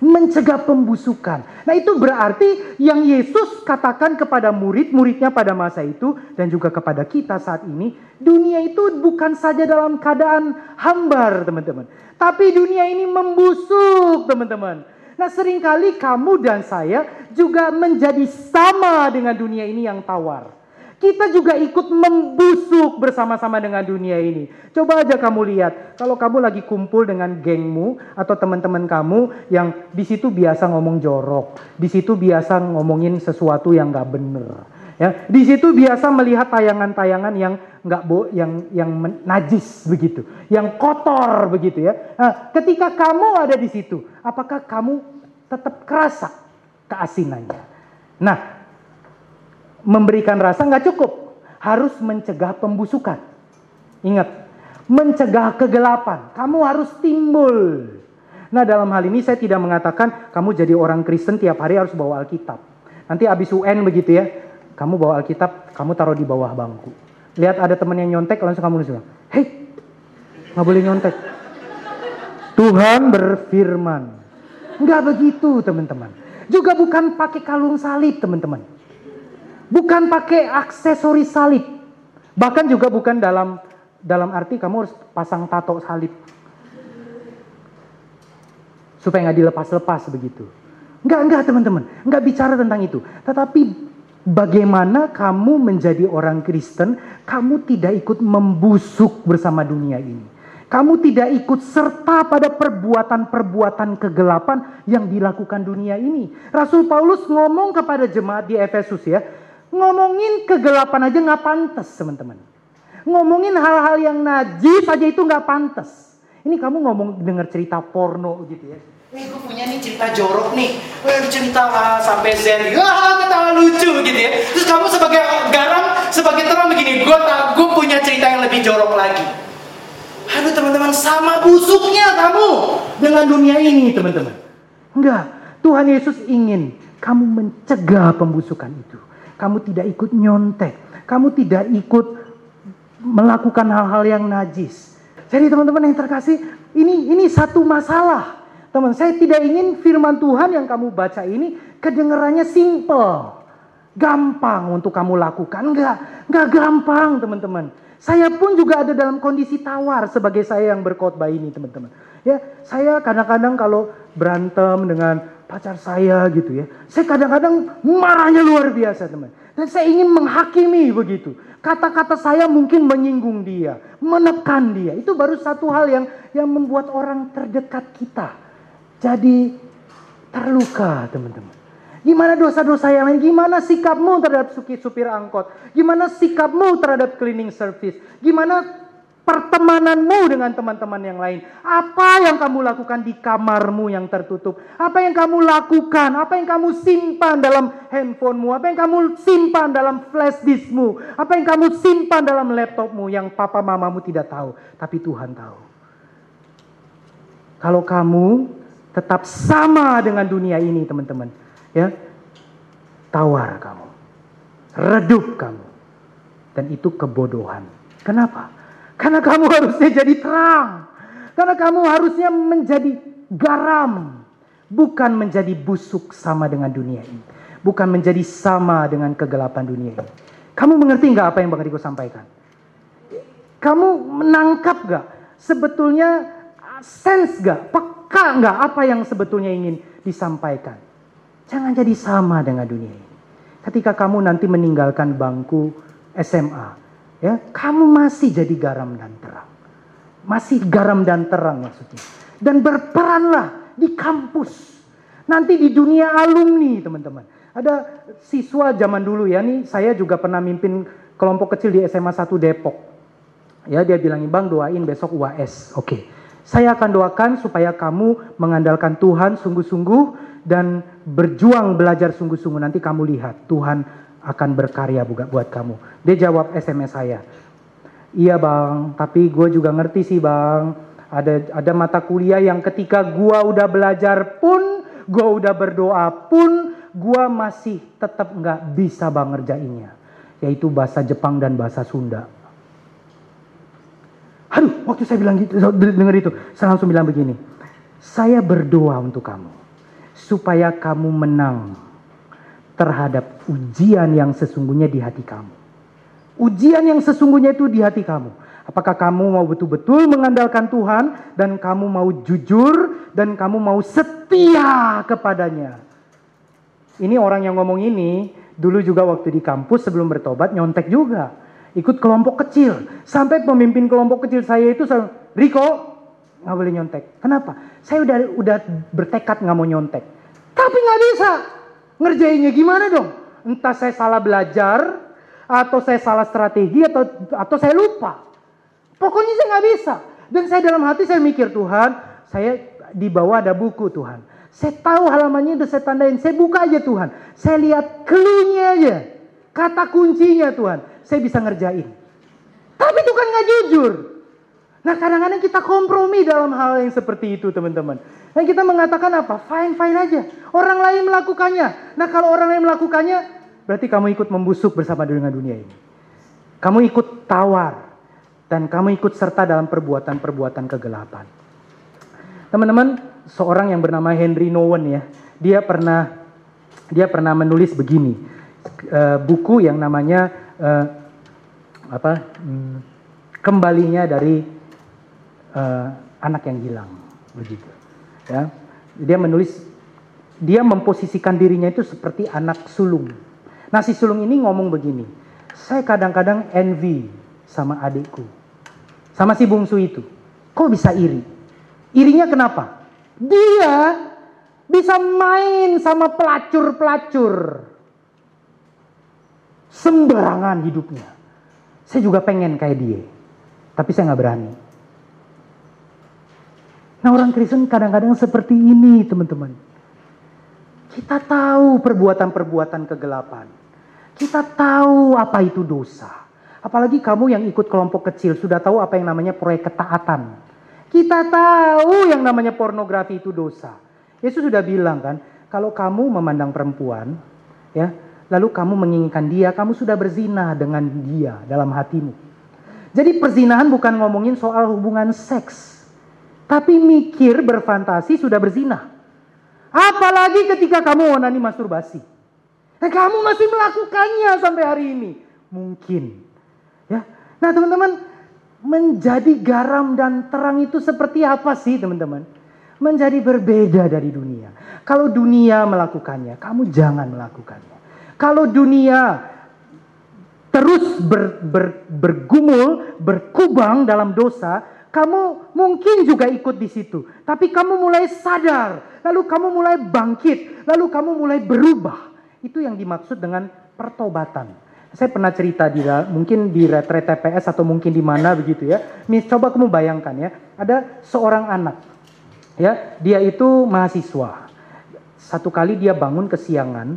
mencegah pembusukan. Nah itu berarti yang Yesus katakan kepada murid-muridnya pada masa itu dan juga kepada kita saat ini, dunia itu bukan saja dalam keadaan hambar teman-teman. Tapi dunia ini membusuk teman-teman. Nah sering kali kamu dan saya juga menjadi sama dengan dunia ini yang tawar kita juga ikut membusuk bersama-sama dengan dunia ini. Coba aja kamu lihat, kalau kamu lagi kumpul dengan gengmu atau teman-teman kamu yang di situ biasa ngomong jorok, di situ biasa ngomongin sesuatu yang nggak bener, ya, di situ biasa melihat tayangan-tayangan yang nggak bo, yang yang najis begitu, yang kotor begitu ya. Nah, ketika kamu ada di situ, apakah kamu tetap kerasa keasinannya? Nah, memberikan rasa nggak cukup, harus mencegah pembusukan. Ingat, mencegah kegelapan. Kamu harus timbul. Nah dalam hal ini saya tidak mengatakan kamu jadi orang Kristen tiap hari harus bawa Alkitab. Nanti habis UN begitu ya, kamu bawa Alkitab, kamu taruh di bawah bangku. Lihat ada teman yang nyontek, langsung kamu bilang, hei, nggak boleh nyontek. Tuhan berfirman. Nggak begitu teman-teman. Juga bukan pakai kalung salib teman-teman. Bukan pakai aksesori salib. Bahkan juga bukan dalam dalam arti kamu harus pasang tato salib. Supaya nggak dilepas-lepas begitu. Enggak, enggak teman-teman. Enggak bicara tentang itu. Tetapi bagaimana kamu menjadi orang Kristen, kamu tidak ikut membusuk bersama dunia ini. Kamu tidak ikut serta pada perbuatan-perbuatan kegelapan yang dilakukan dunia ini. Rasul Paulus ngomong kepada jemaat di Efesus ya, Ngomongin kegelapan aja nggak pantas teman-teman. Ngomongin hal-hal yang najis aja itu nggak pantas. Ini kamu ngomong dengar cerita porno gitu ya. Nih gue punya nih cerita jorok nih. Gue cerita A sampai Z. Wah ketawa lucu gitu ya. Terus kamu sebagai garam, sebagai terang begini. Gue gue punya cerita yang lebih jorok lagi. Aduh teman-teman sama busuknya kamu dengan dunia ini teman-teman. Enggak. Tuhan Yesus ingin kamu mencegah pembusukan itu. Kamu tidak ikut nyontek. Kamu tidak ikut melakukan hal-hal yang najis. Jadi teman-teman yang terkasih, ini ini satu masalah. Teman, saya tidak ingin firman Tuhan yang kamu baca ini kedengarannya simple. Gampang untuk kamu lakukan. Enggak, enggak gampang teman-teman. Saya pun juga ada dalam kondisi tawar sebagai saya yang berkhotbah ini teman-teman. Ya, saya kadang-kadang kalau berantem dengan pacar saya gitu ya. Saya kadang-kadang marahnya luar biasa teman. Dan saya ingin menghakimi begitu. Kata-kata saya mungkin menyinggung dia, menekan dia. Itu baru satu hal yang yang membuat orang terdekat kita jadi terluka teman-teman. Gimana dosa-dosa yang lain? Gimana sikapmu terhadap supir angkot? Gimana sikapmu terhadap cleaning service? Gimana pertemananmu dengan teman-teman yang lain. Apa yang kamu lakukan di kamarmu yang tertutup? Apa yang kamu lakukan? Apa yang kamu simpan dalam handphonemu? Apa yang kamu simpan dalam flash diskmu? Apa yang kamu simpan dalam laptopmu yang papa mamamu tidak tahu, tapi Tuhan tahu. Kalau kamu tetap sama dengan dunia ini, teman-teman, ya, tawar kamu, redup kamu, dan itu kebodohan. Kenapa? Karena kamu harusnya jadi terang. Karena kamu harusnya menjadi garam. Bukan menjadi busuk sama dengan dunia ini. Bukan menjadi sama dengan kegelapan dunia ini. Kamu mengerti nggak apa yang Bang Riko sampaikan? Kamu menangkap nggak? Sebetulnya sense nggak? Peka nggak apa yang sebetulnya ingin disampaikan? Jangan jadi sama dengan dunia ini. Ketika kamu nanti meninggalkan bangku SMA, ya kamu masih jadi garam dan terang. Masih garam dan terang maksudnya. Dan berperanlah di kampus. Nanti di dunia alumni teman-teman. Ada siswa zaman dulu ya nih saya juga pernah mimpin kelompok kecil di SMA 1 Depok. Ya dia bilang Bang doain besok UAS. Oke. Saya akan doakan supaya kamu mengandalkan Tuhan sungguh-sungguh dan berjuang belajar sungguh-sungguh nanti kamu lihat Tuhan akan berkarya buat kamu. Dia jawab SMS saya. Iya bang, tapi gue juga ngerti sih bang. Ada ada mata kuliah yang ketika gue udah belajar pun, gue udah berdoa pun, gue masih tetap nggak bisa bang ngerjainnya. Yaitu bahasa Jepang dan bahasa Sunda. Aduh, waktu saya bilang gitu, dengar itu, saya langsung bilang begini. Saya berdoa untuk kamu supaya kamu menang terhadap ujian yang sesungguhnya di hati kamu. Ujian yang sesungguhnya itu di hati kamu. Apakah kamu mau betul-betul mengandalkan Tuhan dan kamu mau jujur dan kamu mau setia kepadanya. Ini orang yang ngomong ini dulu juga waktu di kampus sebelum bertobat nyontek juga ikut kelompok kecil. Sampai pemimpin kelompok kecil saya itu, Riko, nggak boleh nyontek. Kenapa? Saya udah udah bertekad nggak mau nyontek. Tapi nggak bisa. Ngerjainnya gimana dong? Entah saya salah belajar, atau saya salah strategi, atau atau saya lupa. Pokoknya saya nggak bisa. Dan saya dalam hati saya mikir Tuhan, saya di bawah ada buku Tuhan. Saya tahu halamannya udah saya tandain. Saya buka aja Tuhan. Saya lihat clue aja. Kata kuncinya Tuhan saya bisa ngerjain. Tapi itu kan nggak jujur. Nah kadang-kadang kita kompromi dalam hal yang seperti itu teman-teman. Dan kita mengatakan apa? Fine-fine aja. Orang lain melakukannya. Nah kalau orang lain melakukannya, berarti kamu ikut membusuk bersama dengan dunia ini. Kamu ikut tawar. Dan kamu ikut serta dalam perbuatan-perbuatan kegelapan. Teman-teman, seorang yang bernama Henry Nowen ya, dia pernah dia pernah menulis begini, uh, buku yang namanya uh, apa hmm, kembalinya dari uh, anak yang hilang begitu ya dia menulis dia memposisikan dirinya itu seperti anak sulung nah si sulung ini ngomong begini saya kadang-kadang envy sama adikku sama si bungsu itu kok bisa iri irinya kenapa dia bisa main sama pelacur-pelacur Sembarangan hidupnya. Saya juga pengen kayak dia. Tapi saya nggak berani. Nah orang Kristen kadang-kadang seperti ini teman-teman. Kita tahu perbuatan-perbuatan kegelapan. Kita tahu apa itu dosa. Apalagi kamu yang ikut kelompok kecil sudah tahu apa yang namanya proyek ketaatan. Kita tahu yang namanya pornografi itu dosa. Yesus sudah bilang kan, kalau kamu memandang perempuan, ya lalu kamu menginginkan dia, kamu sudah berzina dengan dia dalam hatimu. Jadi perzinahan bukan ngomongin soal hubungan seks, tapi mikir berfantasi sudah berzina. Apalagi ketika kamu onani masturbasi. Dan kamu masih melakukannya sampai hari ini. Mungkin. Ya. Nah teman-teman, menjadi garam dan terang itu seperti apa sih teman-teman? Menjadi berbeda dari dunia. Kalau dunia melakukannya, kamu jangan melakukannya. Kalau dunia terus ber, ber, bergumul, berkubang dalam dosa, kamu mungkin juga ikut di situ. Tapi kamu mulai sadar, lalu kamu mulai bangkit, lalu kamu mulai berubah. Itu yang dimaksud dengan pertobatan. Saya pernah cerita di mungkin di retret TPS atau mungkin di mana begitu ya. Mis, coba kamu bayangkan ya, ada seorang anak, ya dia itu mahasiswa. Satu kali dia bangun kesiangan,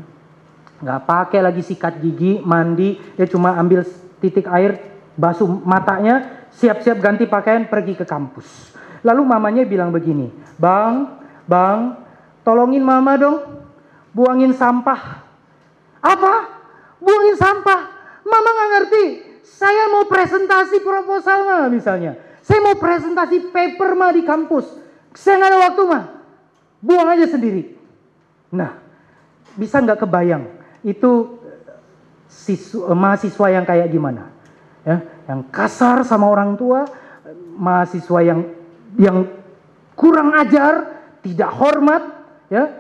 nggak pakai lagi sikat gigi, mandi, dia cuma ambil titik air, basuh matanya, siap-siap ganti pakaian, pergi ke kampus. Lalu mamanya bilang begini, bang, bang, tolongin mama dong, buangin sampah. Apa? Buangin sampah? Mama nggak ngerti. Saya mau presentasi proposal mah misalnya. Saya mau presentasi paper mah di kampus. Saya nggak ada waktu mah. Buang aja sendiri. Nah, bisa nggak kebayang itu siswa, eh, mahasiswa yang kayak gimana? Ya, yang kasar sama orang tua, mahasiswa yang yang kurang ajar, tidak hormat, ya.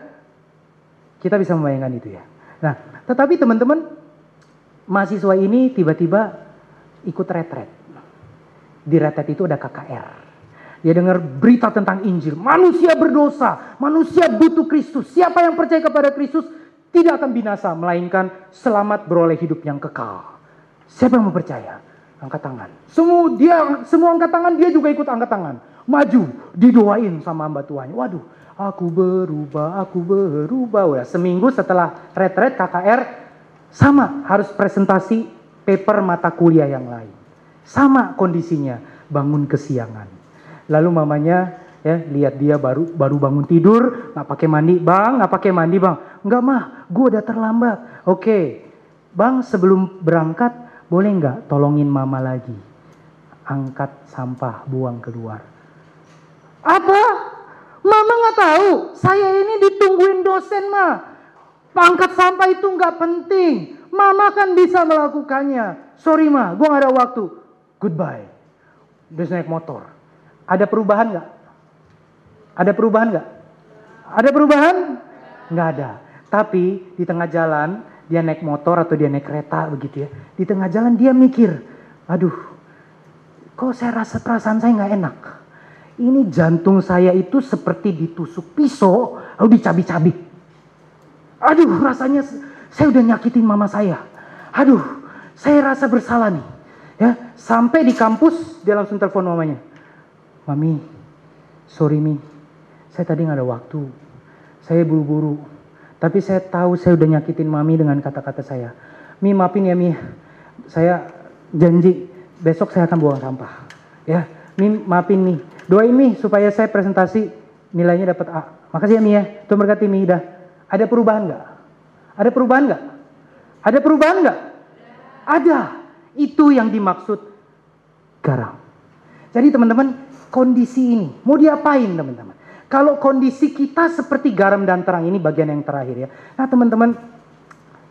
Kita bisa membayangkan itu ya. Nah, tetapi teman-teman, mahasiswa ini tiba-tiba ikut retret. Di retret itu ada KKR. Dia dengar berita tentang Injil. Manusia berdosa, manusia butuh Kristus. Siapa yang percaya kepada Kristus tidak akan binasa, melainkan selamat beroleh hidup yang kekal. Siapa yang mau percaya? Angkat tangan. Semua dia semua angkat tangan, dia juga ikut angkat tangan. maju, didoain sama mbak tuanya. Waduh, aku berubah, aku berubah. Wah, seminggu setelah retret KKR, sama harus presentasi paper mata kuliah yang lain. Sama kondisinya, bangun kesiangan. Lalu mamanya ya lihat dia baru baru bangun tidur nggak pakai mandi bang nggak pakai mandi bang nggak mah gue udah terlambat oke bang sebelum berangkat boleh nggak tolongin mama lagi? Angkat sampah buang keluar. Apa? Mama nggak tahu? Saya ini ditungguin dosen mah angkat sampah itu nggak penting. Mama kan bisa melakukannya. Sorry mah gue nggak ada waktu. Goodbye. Terus naik motor. Ada perubahan nggak? Ada perubahan nggak? Ada perubahan? Nggak ada. Tapi di tengah jalan dia naik motor atau dia naik kereta begitu ya. Di tengah jalan dia mikir, aduh, kok saya rasa perasaan saya nggak enak. Ini jantung saya itu seperti ditusuk pisau lalu dicabik-cabik. Aduh, rasanya saya udah nyakitin mama saya. Aduh, saya rasa bersalah nih. Ya, sampai di kampus dia langsung telepon mamanya. Mami, sorry mi, saya tadi nggak ada waktu. Saya buru-buru. Tapi saya tahu saya udah nyakitin mami dengan kata-kata saya. Mi maafin ya mi. Saya janji besok saya akan buang sampah. Ya, mi maafin mi. Doain mi supaya saya presentasi nilainya dapat A. Makasih ya mi ya. Tuhan berkati mi dah. Ada perubahan nggak? Ada perubahan nggak? Ada perubahan nggak? Ada. Itu yang dimaksud garam. Jadi teman-teman kondisi ini mau diapain teman-teman? Kalau kondisi kita seperti garam dan terang ini bagian yang terakhir ya. Nah teman-teman,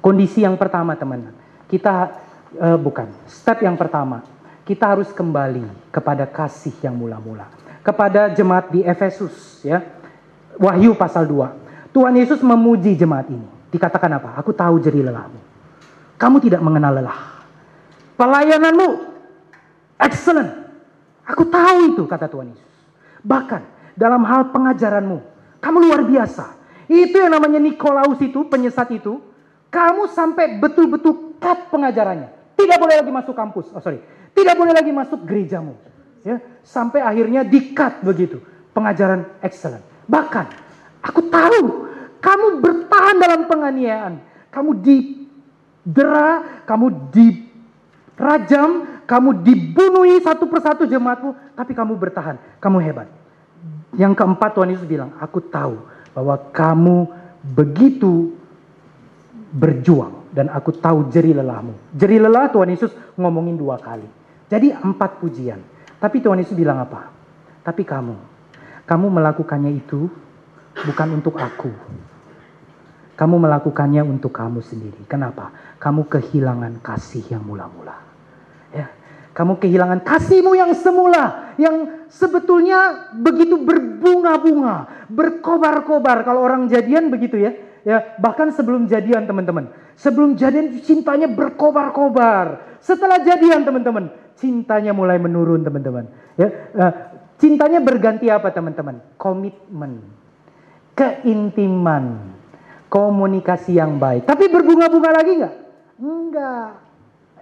kondisi yang pertama teman, kita uh, bukan step yang pertama, kita harus kembali kepada kasih yang mula-mula, kepada jemaat di Efesus ya. Wahyu pasal 2. Tuhan Yesus memuji jemaat ini. Dikatakan apa? Aku tahu jeri lelahmu. Kamu tidak mengenal lelah. Pelayananmu excellent. Aku tahu itu kata Tuhan Yesus. Bahkan dalam hal pengajaranmu. Kamu luar biasa. Itu yang namanya Nikolaus itu, penyesat itu. Kamu sampai betul-betul cut pengajarannya. Tidak boleh lagi masuk kampus. Oh sorry. Tidak boleh lagi masuk gerejamu. Ya, sampai akhirnya di-cut begitu. Pengajaran excellent. Bahkan, aku tahu kamu bertahan dalam penganiayaan. Kamu didera, kamu dirajam, kamu dibunuhi satu persatu jemaatmu, tapi kamu bertahan. Kamu hebat. Yang keempat Tuhan Yesus bilang, aku tahu bahwa kamu begitu berjuang dan aku tahu jeri lelahmu. Jeri lelah Tuhan Yesus ngomongin dua kali. Jadi empat pujian. Tapi Tuhan Yesus bilang apa? Tapi kamu, kamu melakukannya itu bukan untuk aku. Kamu melakukannya untuk kamu sendiri. Kenapa? Kamu kehilangan kasih yang mula-mula. Kamu kehilangan kasihmu yang semula, yang sebetulnya begitu berbunga-bunga, berkobar-kobar. Kalau orang jadian begitu ya. Ya, bahkan sebelum jadian teman-teman. Sebelum jadian cintanya berkobar-kobar. Setelah jadian teman-teman, cintanya mulai menurun teman-teman. Ya, uh, cintanya berganti apa teman-teman? Komitmen, keintiman, komunikasi yang baik. Tapi berbunga-bunga lagi nggak? Enggak.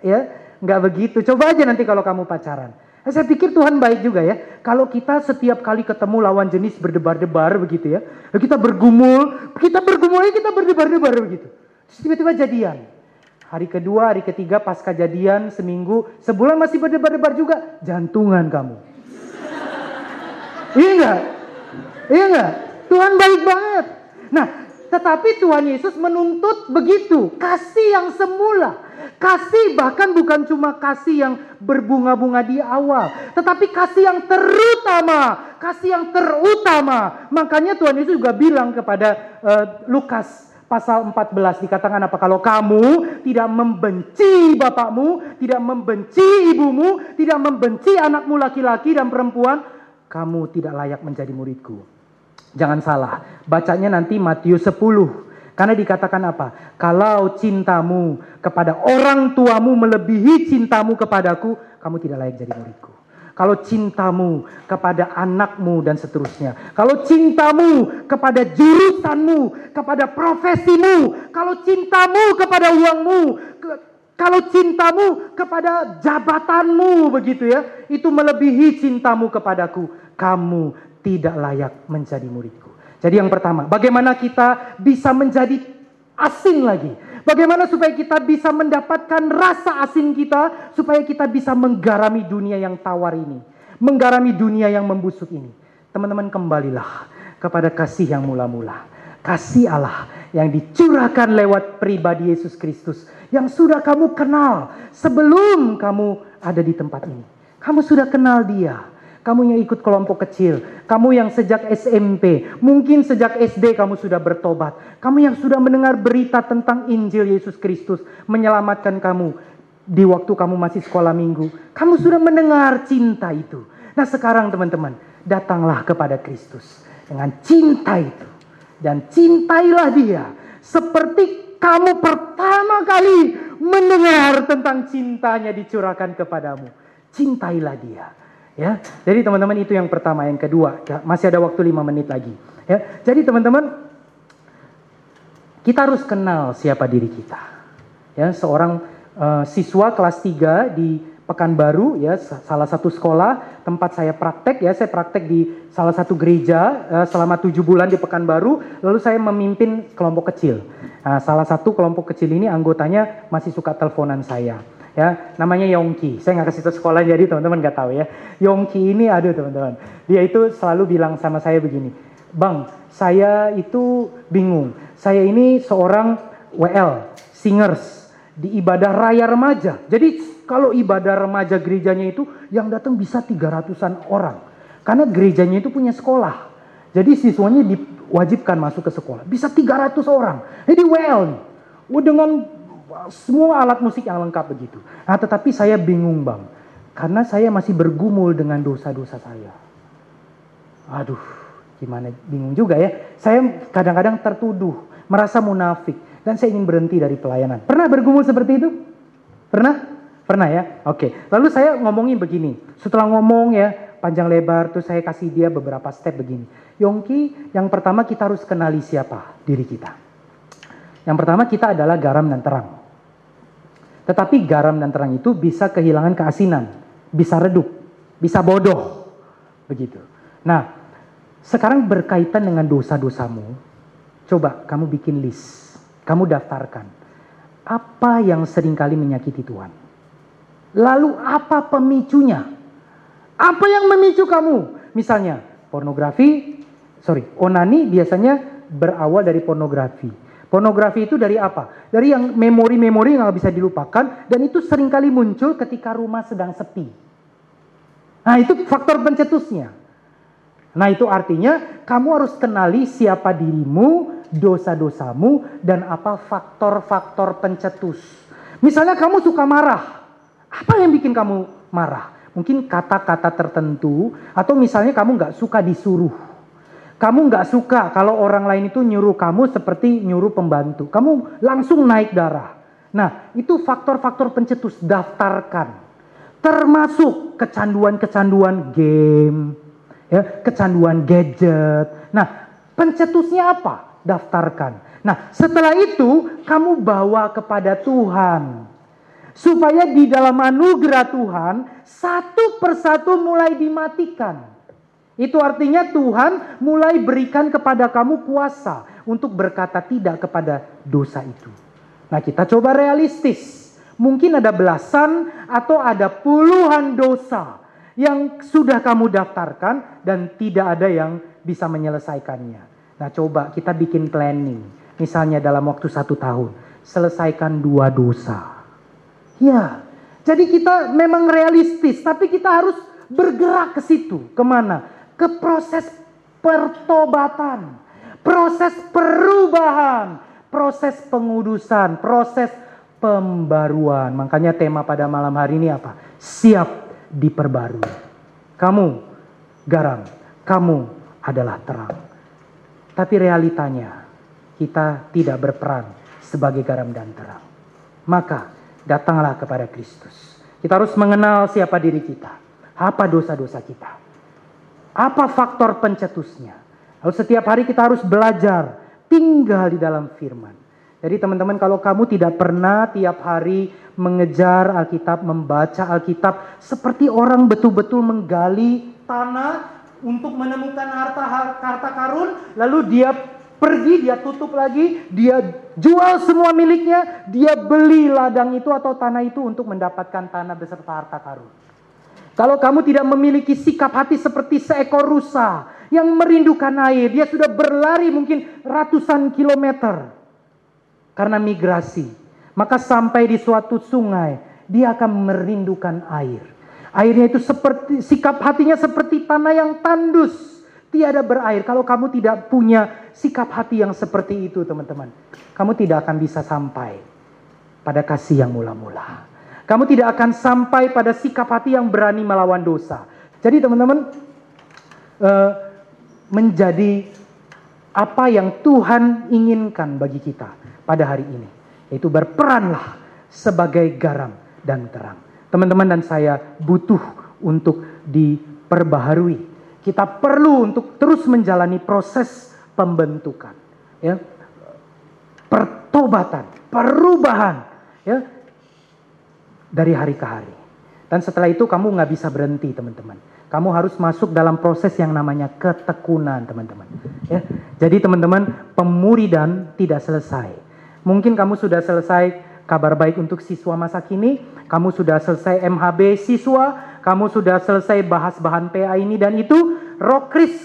Ya, nggak begitu. Coba aja nanti kalau kamu pacaran. Nah, saya pikir Tuhan baik juga ya. Kalau kita setiap kali ketemu lawan jenis berdebar-debar begitu ya. Kita bergumul, kita bergumul, kita berdebar-debar begitu. tiba-tiba jadian. Hari kedua, hari ketiga pasca jadian, seminggu, sebulan masih berdebar-debar juga. Jantungan kamu. iya enggak? Iya enggak? Tuhan baik banget. Nah, tetapi Tuhan Yesus menuntut begitu. Kasih yang semula. Kasih bahkan bukan cuma kasih yang berbunga-bunga di awal, tetapi kasih yang terutama, kasih yang terutama. Makanya Tuhan Yesus juga bilang kepada uh, Lukas pasal 14 dikatakan apa? Kalau kamu tidak membenci bapakmu, tidak membenci ibumu, tidak membenci anakmu laki-laki dan perempuan, kamu tidak layak menjadi muridku. Jangan salah, bacanya nanti Matius 10 karena dikatakan apa? Kalau cintamu kepada orang tuamu melebihi cintamu kepadaku, kamu tidak layak jadi muridku. Kalau cintamu kepada anakmu dan seterusnya. Kalau cintamu kepada jurusanmu, kepada profesimu. Kalau cintamu kepada uangmu. Kalau cintamu kepada jabatanmu begitu ya, itu melebihi cintamu kepadaku, kamu tidak layak menjadi muridku. Jadi yang pertama, bagaimana kita bisa menjadi asing lagi? Bagaimana supaya kita bisa mendapatkan rasa asing kita, supaya kita bisa menggarami dunia yang tawar ini, menggarami dunia yang membusuk ini. Teman-teman kembalilah kepada kasih yang mula-mula. Kasih Allah yang dicurahkan lewat pribadi Yesus Kristus yang sudah kamu kenal sebelum kamu ada di tempat ini. Kamu sudah kenal dia. Kamu yang ikut kelompok kecil, kamu yang sejak SMP, mungkin sejak SD kamu sudah bertobat. Kamu yang sudah mendengar berita tentang Injil Yesus Kristus menyelamatkan kamu di waktu kamu masih sekolah minggu. Kamu sudah mendengar cinta itu. Nah sekarang teman-teman, datanglah kepada Kristus dengan cinta itu dan cintailah dia seperti kamu pertama kali mendengar tentang cintanya dicurahkan kepadamu. Cintailah dia. Ya, jadi teman-teman itu yang pertama, yang kedua, ya, masih ada waktu lima menit lagi. Ya, jadi teman-teman, kita harus kenal siapa diri kita. Ya, seorang uh, siswa kelas 3 di Pekanbaru ya salah satu sekolah tempat saya praktek ya saya praktek di salah satu gereja uh, selama tujuh bulan di Pekanbaru lalu saya memimpin kelompok kecil nah, salah satu kelompok kecil ini anggotanya masih suka teleponan saya ya namanya Yongki saya nggak kasih tahu sekolah jadi teman-teman nggak tahu ya Yongki ini aduh teman-teman dia itu selalu bilang sama saya begini bang saya itu bingung saya ini seorang WL singers di ibadah raya remaja jadi kalau ibadah remaja gerejanya itu yang datang bisa 300-an orang. Karena gerejanya itu punya sekolah. Jadi siswanya diwajibkan masuk ke sekolah. Bisa 300 orang. Jadi well nih. Dengan semua alat musik yang lengkap begitu. Nah tetapi saya bingung bang. Karena saya masih bergumul dengan dosa-dosa saya. Aduh gimana bingung juga ya. Saya kadang-kadang tertuduh. Merasa munafik. Dan saya ingin berhenti dari pelayanan. Pernah bergumul seperti itu? Pernah? Pernah ya? Oke. Lalu saya ngomongin begini. Setelah ngomong ya panjang lebar tuh saya kasih dia beberapa step begini. Yongki, yang pertama kita harus kenali siapa diri kita. Yang pertama kita adalah garam dan terang. Tetapi garam dan terang itu bisa kehilangan keasinan, bisa redup, bisa bodoh. Begitu. Nah, sekarang berkaitan dengan dosa-dosamu, coba kamu bikin list, kamu daftarkan. Apa yang sering kali menyakiti Tuhan? Lalu apa pemicunya? Apa yang memicu kamu? Misalnya pornografi, sorry, onani biasanya berawal dari pornografi. Pornografi itu dari apa? Dari yang memori-memori yang bisa dilupakan dan itu sering kali muncul ketika rumah sedang sepi. Nah itu faktor pencetusnya. Nah itu artinya kamu harus kenali siapa dirimu, dosa-dosamu, dan apa faktor-faktor pencetus. Misalnya kamu suka marah, apa yang bikin kamu marah? Mungkin kata-kata tertentu atau misalnya kamu nggak suka disuruh. Kamu nggak suka kalau orang lain itu nyuruh kamu seperti nyuruh pembantu. Kamu langsung naik darah. Nah, itu faktor-faktor pencetus daftarkan. Termasuk kecanduan-kecanduan game, ya, kecanduan gadget. Nah, pencetusnya apa? Daftarkan. Nah, setelah itu kamu bawa kepada Tuhan. Supaya di dalam anugerah Tuhan satu persatu mulai dimatikan. Itu artinya Tuhan mulai berikan kepada kamu kuasa untuk berkata tidak kepada dosa itu. Nah kita coba realistis. Mungkin ada belasan atau ada puluhan dosa yang sudah kamu daftarkan dan tidak ada yang bisa menyelesaikannya. Nah coba kita bikin planning. Misalnya dalam waktu satu tahun. Selesaikan dua dosa Ya, jadi kita memang realistis, tapi kita harus bergerak ke situ. Ke mana? Ke proses pertobatan, proses perubahan, proses pengudusan, proses pembaruan. Makanya tema pada malam hari ini apa? Siap diperbarui. Kamu garam, kamu adalah terang. Tapi realitanya kita tidak berperan sebagai garam dan terang. Maka datanglah kepada Kristus. Kita harus mengenal siapa diri kita. Apa dosa-dosa kita. Apa faktor pencetusnya. Lalu setiap hari kita harus belajar tinggal di dalam firman. Jadi teman-teman kalau kamu tidak pernah tiap hari mengejar Alkitab, membaca Alkitab seperti orang betul-betul menggali tanah untuk menemukan harta harta karun, lalu dia pergi, dia tutup lagi, dia jual semua miliknya, dia beli ladang itu atau tanah itu untuk mendapatkan tanah beserta harta karun. Kalau kamu tidak memiliki sikap hati seperti seekor rusa yang merindukan air, dia sudah berlari mungkin ratusan kilometer karena migrasi. Maka sampai di suatu sungai, dia akan merindukan air. Airnya itu seperti sikap hatinya seperti tanah yang tandus, tiada berair. Kalau kamu tidak punya sikap hati yang seperti itu, teman-teman, kamu tidak akan bisa sampai pada kasih yang mula-mula. Kamu tidak akan sampai pada sikap hati yang berani melawan dosa. Jadi, teman-teman, uh, menjadi apa yang Tuhan inginkan bagi kita pada hari ini, yaitu berperanlah sebagai garam dan terang. Teman-teman dan saya butuh untuk diperbaharui. Kita perlu untuk terus menjalani proses pembentukan, ya, pertobatan, perubahan, ya, dari hari ke hari. Dan setelah itu kamu nggak bisa berhenti, teman-teman. Kamu harus masuk dalam proses yang namanya ketekunan, teman-teman. Ya, jadi teman-teman, pemuridan tidak selesai Mungkin kamu sudah selesai kabar baik untuk siswa masa kini, kamu sudah selesai MHB siswa, kamu sudah selesai bahas bahan PA ini dan itu, rokris,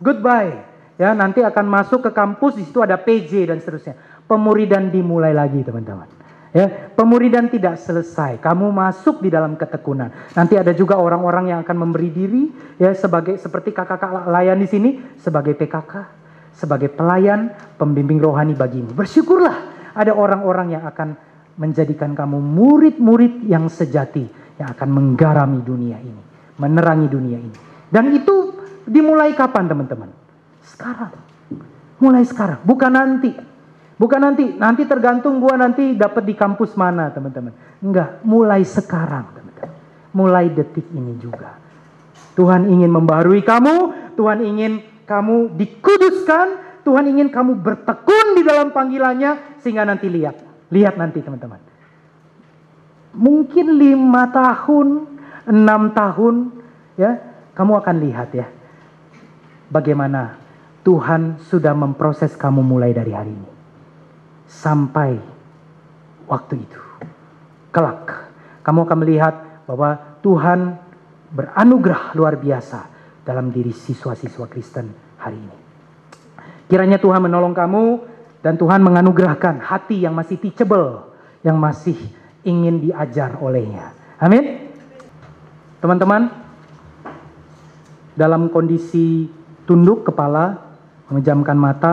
goodbye. Ya, nanti akan masuk ke kampus di situ ada PJ dan seterusnya. Pemuridan dimulai lagi, teman-teman. Ya, pemuridan tidak selesai. Kamu masuk di dalam ketekunan. Nanti ada juga orang-orang yang akan memberi diri ya sebagai seperti kakak-kakak layan di sini sebagai PKK, sebagai pelayan, pembimbing rohani bagimu. Bersyukurlah ada orang-orang yang akan menjadikan kamu murid-murid yang sejati yang akan menggarami dunia ini, menerangi dunia ini. Dan itu dimulai kapan teman-teman? Sekarang. Mulai sekarang, bukan nanti. Bukan nanti, nanti tergantung gua nanti dapat di kampus mana, teman-teman. Enggak, mulai sekarang, teman-teman. Mulai detik ini juga. Tuhan ingin membaharui kamu, Tuhan ingin kamu dikuduskan, Tuhan ingin kamu bertekun di dalam panggilannya sehingga nanti lihat. Lihat nanti teman-teman. Mungkin lima tahun, enam tahun, ya, kamu akan lihat ya. Bagaimana Tuhan sudah memproses kamu mulai dari hari ini. Sampai waktu itu. Kelak, kamu akan melihat bahwa Tuhan beranugerah luar biasa dalam diri siswa-siswa Kristen hari ini. Kiranya Tuhan menolong kamu dan Tuhan menganugerahkan hati yang masih teachable, yang masih ingin diajar olehnya. Amin. Teman-teman, dalam kondisi tunduk kepala, memejamkan mata,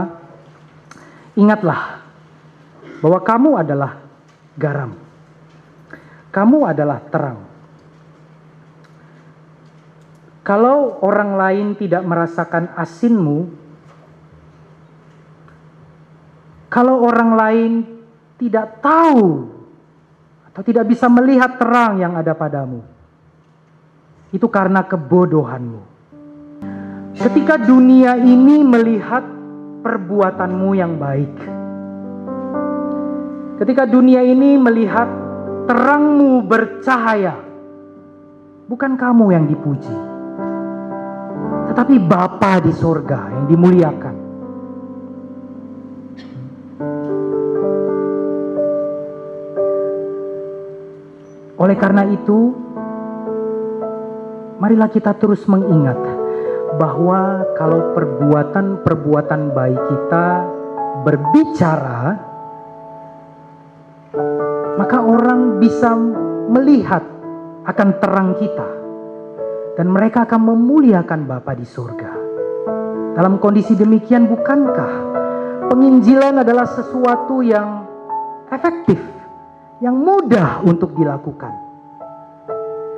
ingatlah bahwa kamu adalah garam. Kamu adalah terang. Kalau orang lain tidak merasakan asinmu, Kalau orang lain tidak tahu atau tidak bisa melihat terang yang ada padamu, itu karena kebodohanmu. Ketika dunia ini melihat perbuatanmu yang baik, ketika dunia ini melihat terangmu bercahaya, bukan kamu yang dipuji, tetapi Bapa di sorga yang dimuliakan. Oleh karena itu, marilah kita terus mengingat bahwa kalau perbuatan-perbuatan baik kita berbicara, maka orang bisa melihat akan terang kita dan mereka akan memuliakan Bapa di surga. Dalam kondisi demikian bukankah penginjilan adalah sesuatu yang efektif yang mudah untuk dilakukan.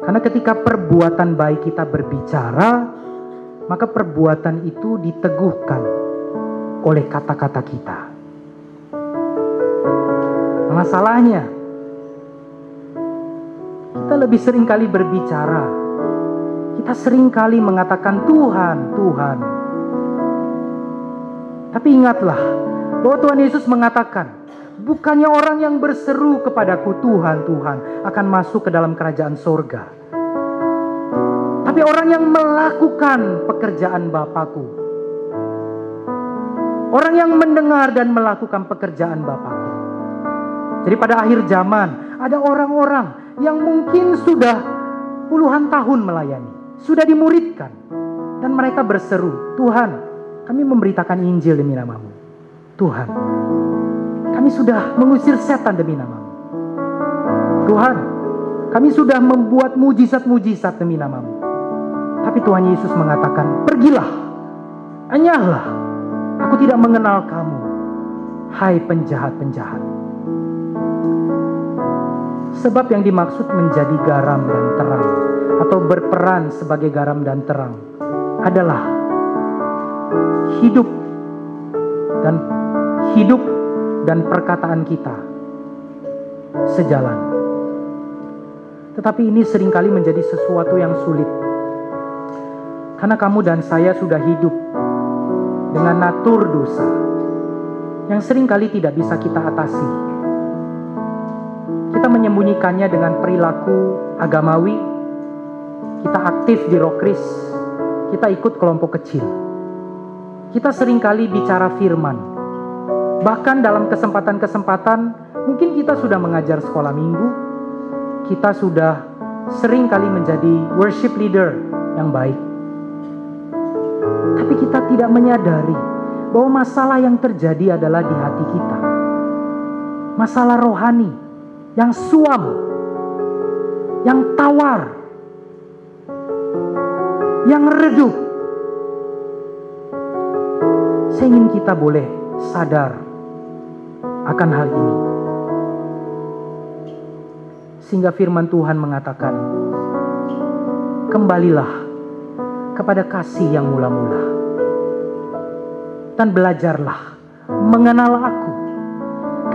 Karena ketika perbuatan baik kita berbicara, maka perbuatan itu diteguhkan oleh kata-kata kita. Masalahnya, lebih sering kali berbicara. Kita sering kali mengatakan Tuhan, Tuhan. Tapi ingatlah bahwa Tuhan Yesus mengatakan, bukannya orang yang berseru kepadaku Tuhan, Tuhan akan masuk ke dalam kerajaan sorga. Tapi orang yang melakukan pekerjaan Bapakku. Orang yang mendengar dan melakukan pekerjaan Bapakku. Jadi pada akhir zaman ada orang-orang yang mungkin sudah puluhan tahun melayani. Sudah dimuridkan. Dan mereka berseru, Tuhan kami memberitakan Injil demi namamu. Tuhan, kami sudah mengusir setan demi namamu. Tuhan, kami sudah membuat mujizat-mujizat demi namamu. Tapi Tuhan Yesus mengatakan, pergilah, anyahlah, aku tidak mengenal kamu, hai penjahat-penjahat. Sebab yang dimaksud menjadi garam dan terang atau berperan sebagai garam dan terang adalah hidup dan hidup dan perkataan kita sejalan. Tetapi ini sering kali menjadi sesuatu yang sulit. Karena kamu dan saya sudah hidup dengan natur dosa yang sering kali tidak bisa kita atasi. Kita menyembunyikannya dengan perilaku agamawi, kita aktif di rokris, kita ikut kelompok kecil. Kita sering kali bicara firman. Bahkan dalam kesempatan-kesempatan mungkin kita sudah mengajar sekolah minggu, kita sudah sering kali menjadi worship leader yang baik. Tapi kita tidak menyadari bahwa masalah yang terjadi adalah di hati kita. Masalah rohani yang suam, yang tawar, yang redup, saya ingin kita boleh sadar akan hal ini. Sehingga firman Tuhan mengatakan, kembalilah kepada kasih yang mula-mula. Dan belajarlah mengenal aku.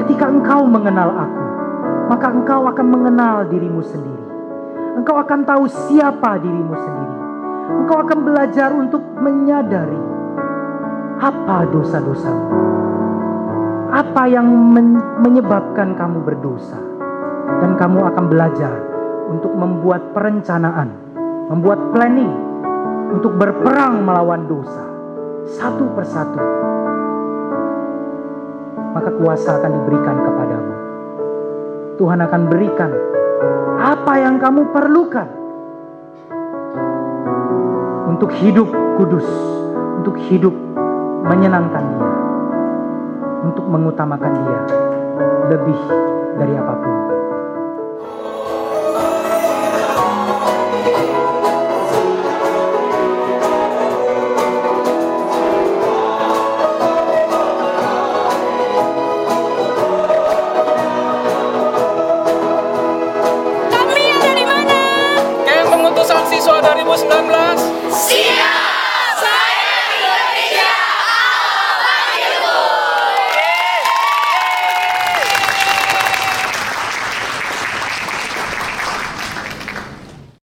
Ketika engkau mengenal aku, maka engkau akan mengenal dirimu sendiri. Engkau akan tahu siapa dirimu sendiri. Engkau akan belajar untuk menyadari apa dosa-dosamu? Apa yang men menyebabkan kamu berdosa? Dan kamu akan belajar untuk membuat perencanaan, membuat planning untuk berperang melawan dosa satu persatu. Maka kuasa akan diberikan kepadamu. Tuhan akan berikan apa yang kamu perlukan untuk hidup kudus, untuk hidup menyenangkan dia, untuk mengutamakan dia lebih dari apa pun.